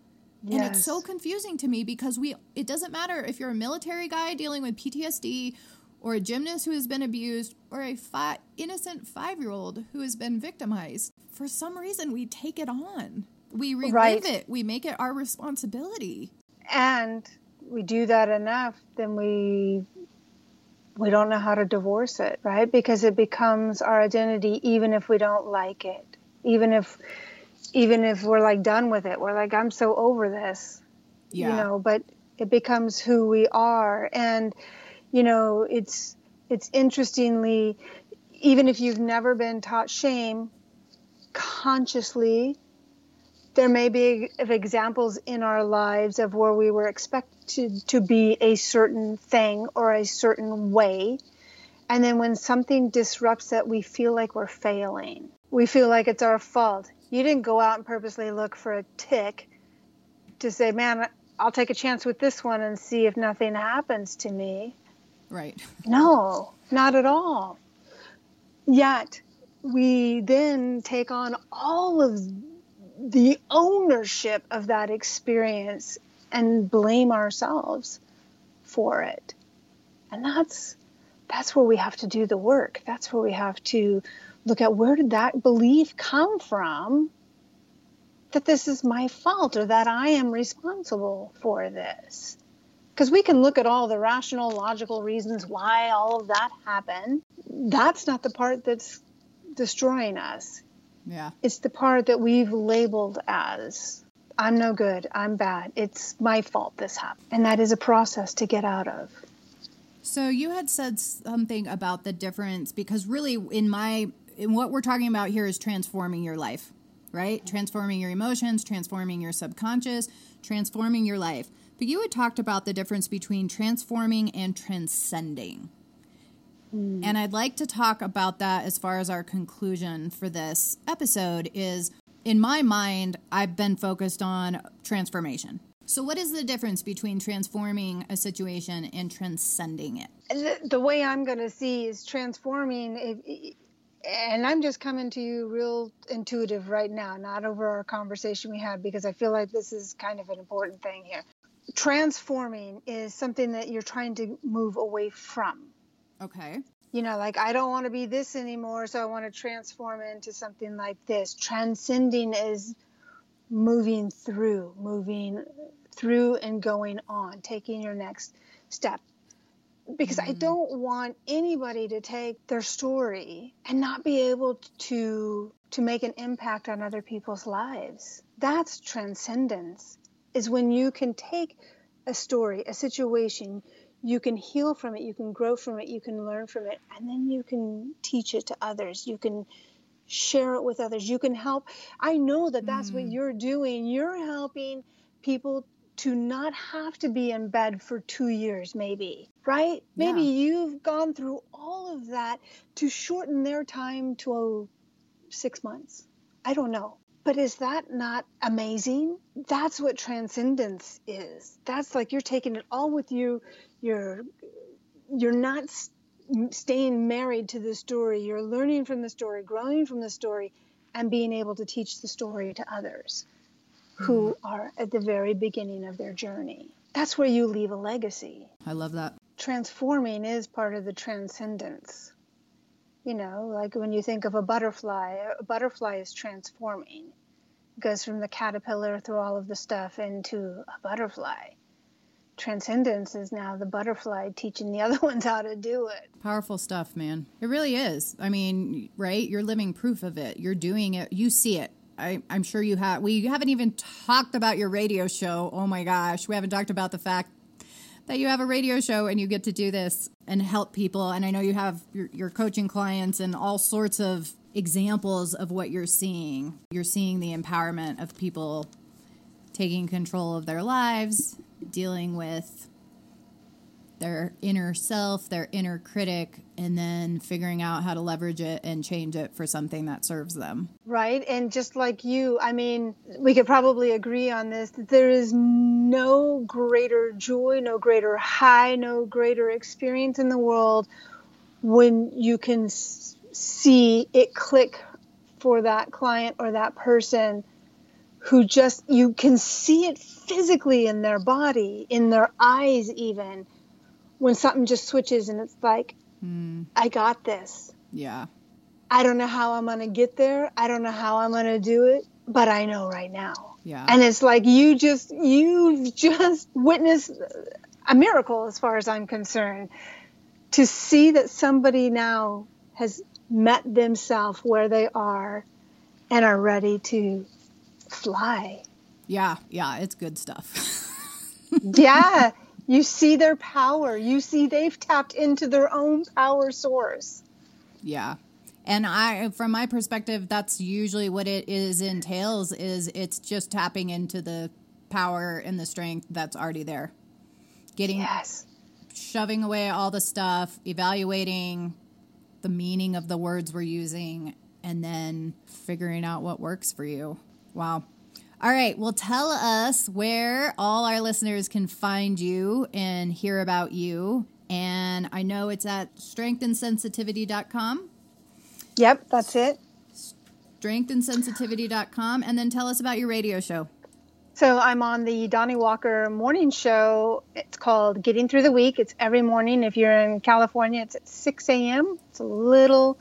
Yes. And it's so confusing to me because we it doesn't matter if you're a military guy dealing with PTSD or a gymnast who has been abused, or a fi- innocent five year old who has been victimized. For some reason, we take it on. We relive right. it. We make it our responsibility. And we do that enough, then we we don't know how to divorce it, right? Because it becomes our identity, even if we don't like it, even if even if we're like done with it. We're like, I'm so over this, yeah. you know. But it becomes who we are, and you know, it's it's interestingly, even if you've never been taught shame, consciously, there may be examples in our lives of where we were expected to be a certain thing or a certain way. And then when something disrupts that, we feel like we're failing. We feel like it's our fault. You didn't go out and purposely look for a tick to say, man, I'll take a chance with this one and see if nothing happens to me. Right. No, not at all. Yet we then take on all of the ownership of that experience and blame ourselves for it. And that's that's where we have to do the work. That's where we have to look at where did that belief come from that this is my fault or that I am responsible for this. Because we can look at all the rational, logical reasons why all of that happened. That's not the part that's destroying us. Yeah. It's the part that we've labeled as I'm no good, I'm bad, it's my fault this happened. And that is a process to get out of. So you had said something about the difference because really in my in what we're talking about here is transforming your life, right? Transforming your emotions, transforming your subconscious, transforming your life. But you had talked about the difference between transforming and transcending. Mm. And I'd like to talk about that as far as our conclusion for this episode is in my mind, I've been focused on transformation. So, what is the difference between transforming a situation and transcending it? The, the way I'm going to see is transforming, and I'm just coming to you real intuitive right now, not over our conversation we had, because I feel like this is kind of an important thing here. Transforming is something that you're trying to move away from. Okay. You know, like I don't want to be this anymore, so I want to transform into something like this. Transcending is moving through, moving through and going on, taking your next step. Because mm-hmm. I don't want anybody to take their story and not be able to to make an impact on other people's lives. That's transcendence. Is when you can take a story, a situation, you can heal from it, you can grow from it, you can learn from it, and then you can teach it to others. You can share it with others. You can help. I know that that's mm. what you're doing. You're helping people to not have to be in bed for two years, maybe, right? Yeah. Maybe you've gone through all of that to shorten their time to six months. I don't know. But is that not amazing? That's what transcendence is. That's like you're taking it all with you. You're you're not staying married to the story. You're learning from the story, growing from the story, and being able to teach the story to others who mm-hmm. are at the very beginning of their journey. That's where you leave a legacy. I love that. Transforming is part of the transcendence. You know, like when you think of a butterfly, a butterfly is transforming. It goes from the caterpillar through all of the stuff into a butterfly. Transcendence is now the butterfly teaching the other ones how to do it. Powerful stuff, man. It really is. I mean, right? You're living proof of it. You're doing it. You see it I, am sure you have. We haven't even talked about your radio show. Oh my gosh, we haven't talked about the fact that you have a radio show and you get to do this and help people. And I know you have your, your coaching clients and all sorts of examples of what you're seeing. You're seeing the empowerment of people taking control of their lives, dealing with their inner self, their inner critic, and then figuring out how to leverage it and change it for something that serves them. Right. And just like you, I mean, we could probably agree on this that there is no greater joy, no greater high, no greater experience in the world when you can see it click for that client or that person who just you can see it physically in their body in their eyes even when something just switches and it's like, mm. I got this. Yeah. I don't know how I'm going to get there. I don't know how I'm going to do it, but I know right now. Yeah. And it's like you just, you've just witnessed a miracle as far as I'm concerned to see that somebody now has met themselves where they are and are ready to fly. Yeah, yeah, it's good stuff. yeah, you see their power. You see they've tapped into their own power source. Yeah. And I from my perspective that's usually what it is entails is it's just tapping into the power and the strength that's already there. Getting yes. shoving away all the stuff, evaluating the meaning of the words we're using and then figuring out what works for you. Wow. All right. Well, tell us where all our listeners can find you and hear about you. And I know it's at strengthandsensitivity.com. Yep, that's it. Strengthandsensitivity.com. And then tell us about your radio show. So I'm on the Donnie Walker morning show. It's called Getting Through the Week. It's every morning. If you're in California, it's at 6 a.m. It's a little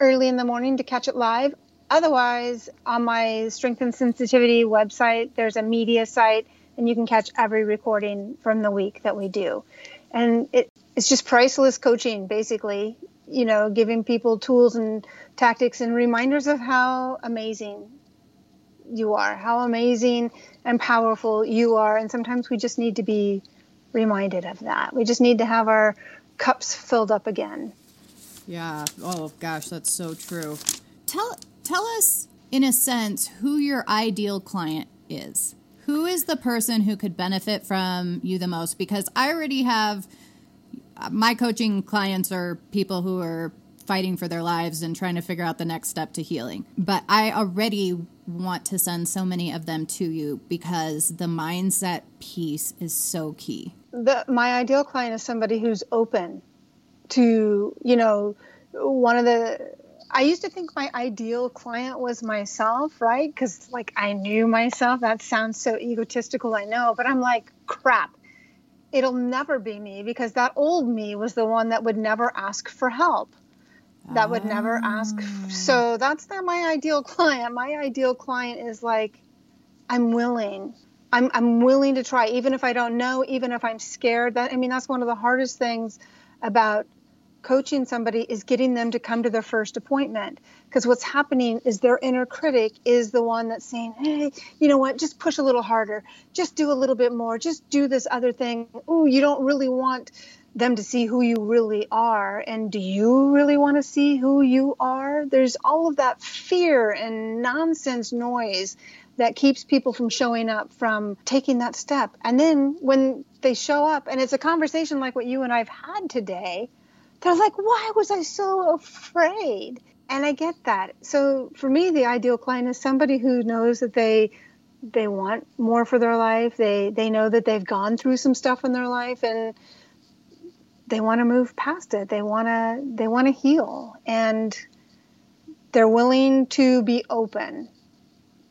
early in the morning to catch it live. Otherwise, on my Strength and Sensitivity website, there's a media site, and you can catch every recording from the week that we do. And it, it's just priceless coaching, basically, you know, giving people tools and tactics and reminders of how amazing you are, how amazing and powerful you are. And sometimes we just need to be reminded of that. We just need to have our cups filled up again. Yeah. Oh gosh, that's so true. Tell tell us in a sense who your ideal client is. Who is the person who could benefit from you the most because I already have uh, my coaching clients are people who are fighting for their lives and trying to figure out the next step to healing. But I already want to send so many of them to you because the mindset piece is so key. The, my ideal client is somebody who's open to, you know, one of the I used to think my ideal client was myself, right? Because like I knew myself. That sounds so egotistical, I know, but I'm like, crap. It'll never be me because that old me was the one that would never ask for help that would never ask. Ah. So that's not my ideal client. My ideal client is like, I'm willing. I'm, I'm willing to try, even if I don't know, even if I'm scared. That I mean, that's one of the hardest things about coaching somebody is getting them to come to their first appointment. Because what's happening is their inner critic is the one that's saying, hey, you know what, just push a little harder, just do a little bit more, just do this other thing. Oh, you don't really want them to see who you really are. And do you really want to see who you are? There's all of that fear and nonsense noise that keeps people from showing up, from taking that step. And then when they show up, and it's a conversation like what you and I've had today, they're like, why was I so afraid? And I get that. So for me, the ideal client is somebody who knows that they they want more for their life. They they know that they've gone through some stuff in their life and they want to move past it. They want to they want to heal and they're willing to be open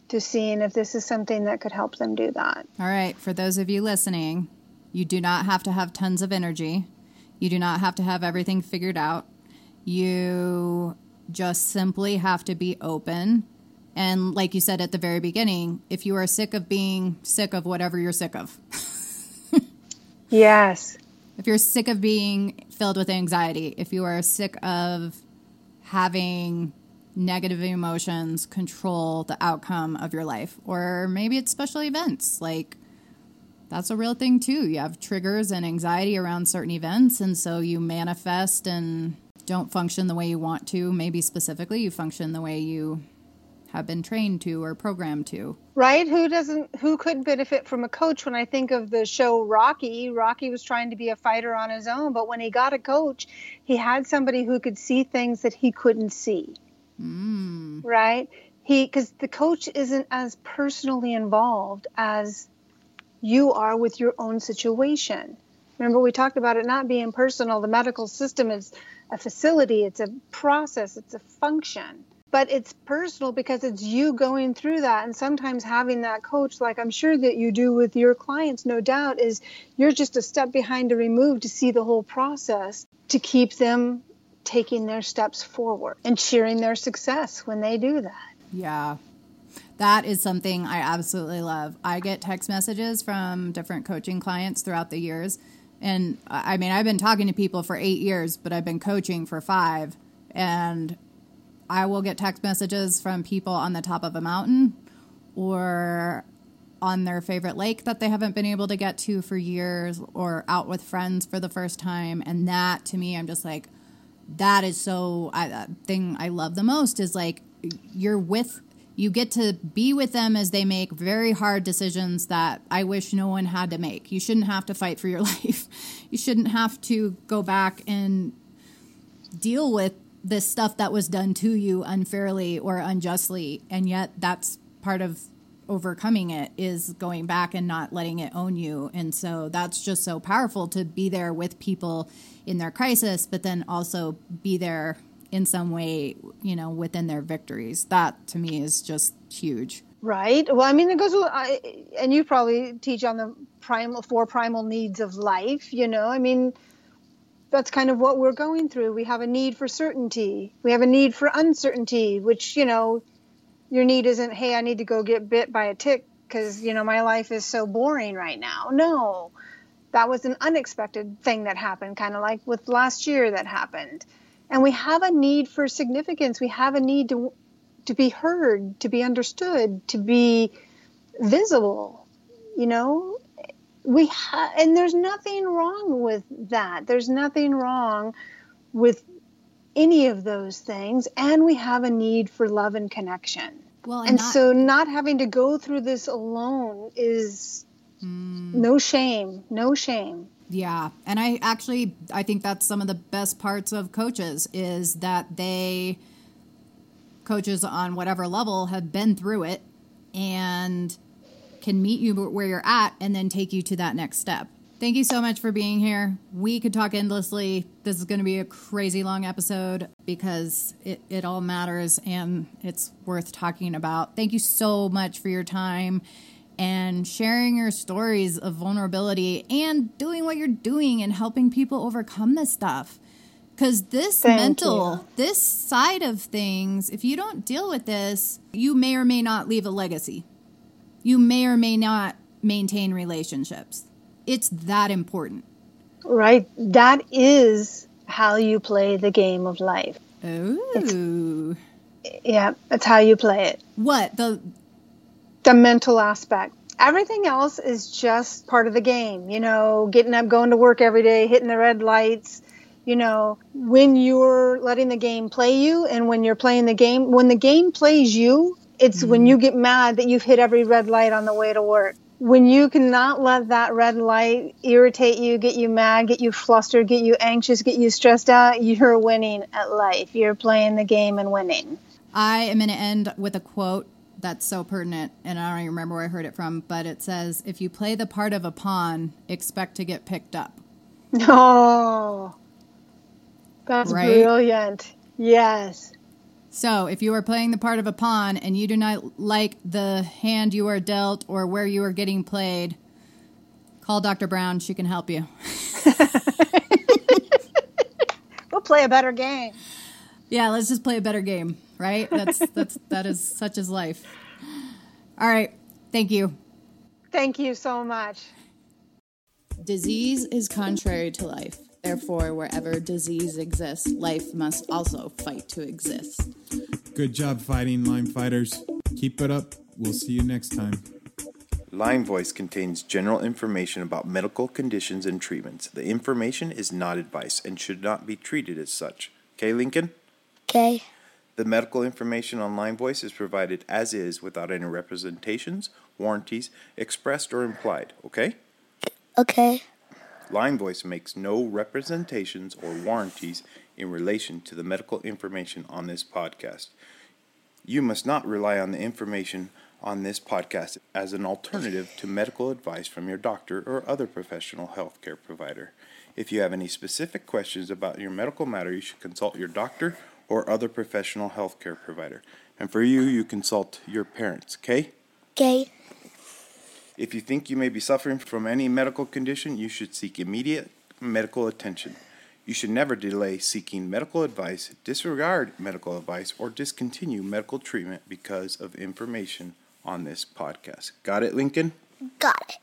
to seeing if this is something that could help them do that. All right, for those of you listening, you do not have to have tons of energy. You do not have to have everything figured out. You just simply have to be open. And like you said at the very beginning, if you are sick of being sick of whatever you're sick of. yes if you're sick of being filled with anxiety, if you are sick of having negative emotions control the outcome of your life, or maybe it's special events, like that's a real thing too. You have triggers and anxiety around certain events, and so you manifest and don't function the way you want to. Maybe specifically, you function the way you have been trained to or programmed to. Right? Who doesn't who could benefit from a coach when I think of the show Rocky? Rocky was trying to be a fighter on his own, but when he got a coach, he had somebody who could see things that he couldn't see. Mm. Right? He cuz the coach isn't as personally involved as you are with your own situation. Remember we talked about it not being personal. The medical system is a facility, it's a process, it's a function. But it's personal because it's you going through that. And sometimes having that coach like i'm sure that you do with your clients no doubt is you're just a step behind to remove to see the whole process to keep them taking their steps forward and cheering their success when they do that. Yeah that is something i absolutely love. I get text messages from different coaching clients throughout the years. And i mean i've been talking to people for eight years but i've been coaching for five. And I will get text messages from people on the top of a mountain or on their favorite lake that they haven't been able to get to for years or out with friends for the first time. And that to me, I'm just like, that is so, I, that thing I love the most is like, you're with, you get to be with them as they make very hard decisions that I wish no one had to make. You shouldn't have to fight for your life. You shouldn't have to go back and deal with this stuff that was done to you unfairly or unjustly and yet that's part of overcoming it is going back and not letting it own you and so that's just so powerful to be there with people in their crisis but then also be there in some way you know within their victories that to me is just huge Right. Well, I mean, it goes, I, and you probably teach on the primal, four primal needs of life, you know, I mean, that's kind of what we're going through. We have a need for certainty. We have a need for uncertainty, which, you know, your need isn't, hey, I need to go get bit by a tick because, you know, my life is so boring right now. No, that was an unexpected thing that happened, kind of like with last year that happened. And we have a need for significance. We have a need to to be heard, to be understood, to be visible. You know, we ha- and there's nothing wrong with that. There's nothing wrong with any of those things, and we have a need for love and connection. Well, and, and not- so not having to go through this alone is mm. no shame, no shame. Yeah, and I actually I think that's some of the best parts of coaches is that they coaches on whatever level have been through it and can meet you where you're at and then take you to that next step. Thank you so much for being here. We could talk endlessly. This is going to be a crazy long episode because it, it all matters and it's worth talking about. Thank you so much for your time and sharing your stories of vulnerability and doing what you're doing and helping people overcome this stuff. Because this Thank mental, you. this side of things, if you don't deal with this, you may or may not leave a legacy. You may or may not maintain relationships. It's that important. Right. That is how you play the game of life. Oh. Yeah, that's how you play it. What? The the mental aspect. Everything else is just part of the game. You know, getting up, going to work every day, hitting the red lights, you know, when you're letting the game play you and when you're playing the game, when the game plays you, it's mm-hmm. when you get mad that you've hit every red light on the way to work. When you cannot let that red light irritate you, get you mad, get you flustered, get you anxious, get you stressed out, you're winning at life. You're playing the game and winning. I am going to end with a quote that's so pertinent, and I don't even remember where I heard it from, but it says, If you play the part of a pawn, expect to get picked up. No. Oh. That's right? brilliant. Yes. So, if you are playing the part of a pawn and you do not like the hand you are dealt or where you are getting played, call Dr. Brown. She can help you. we'll play a better game. Yeah, let's just play a better game, right? That's that's that is such as life. All right. Thank you. Thank you so much. Disease is contrary to life. Therefore, wherever disease exists, life must also fight to exist. Good job fighting, Lyme fighters. Keep it up. We'll see you next time. Lyme Voice contains general information about medical conditions and treatments. The information is not advice and should not be treated as such. Okay, Lincoln? Okay. The medical information on Lyme Voice is provided as is without any representations, warranties, expressed or implied. Okay? Okay. Lyme Voice makes no representations or warranties in relation to the medical information on this podcast. You must not rely on the information on this podcast as an alternative to medical advice from your doctor or other professional healthcare provider. If you have any specific questions about your medical matter, you should consult your doctor or other professional healthcare provider. And for you, you consult your parents, okay? Okay. If you think you may be suffering from any medical condition, you should seek immediate medical attention. You should never delay seeking medical advice, disregard medical advice, or discontinue medical treatment because of information on this podcast. Got it, Lincoln? Got it.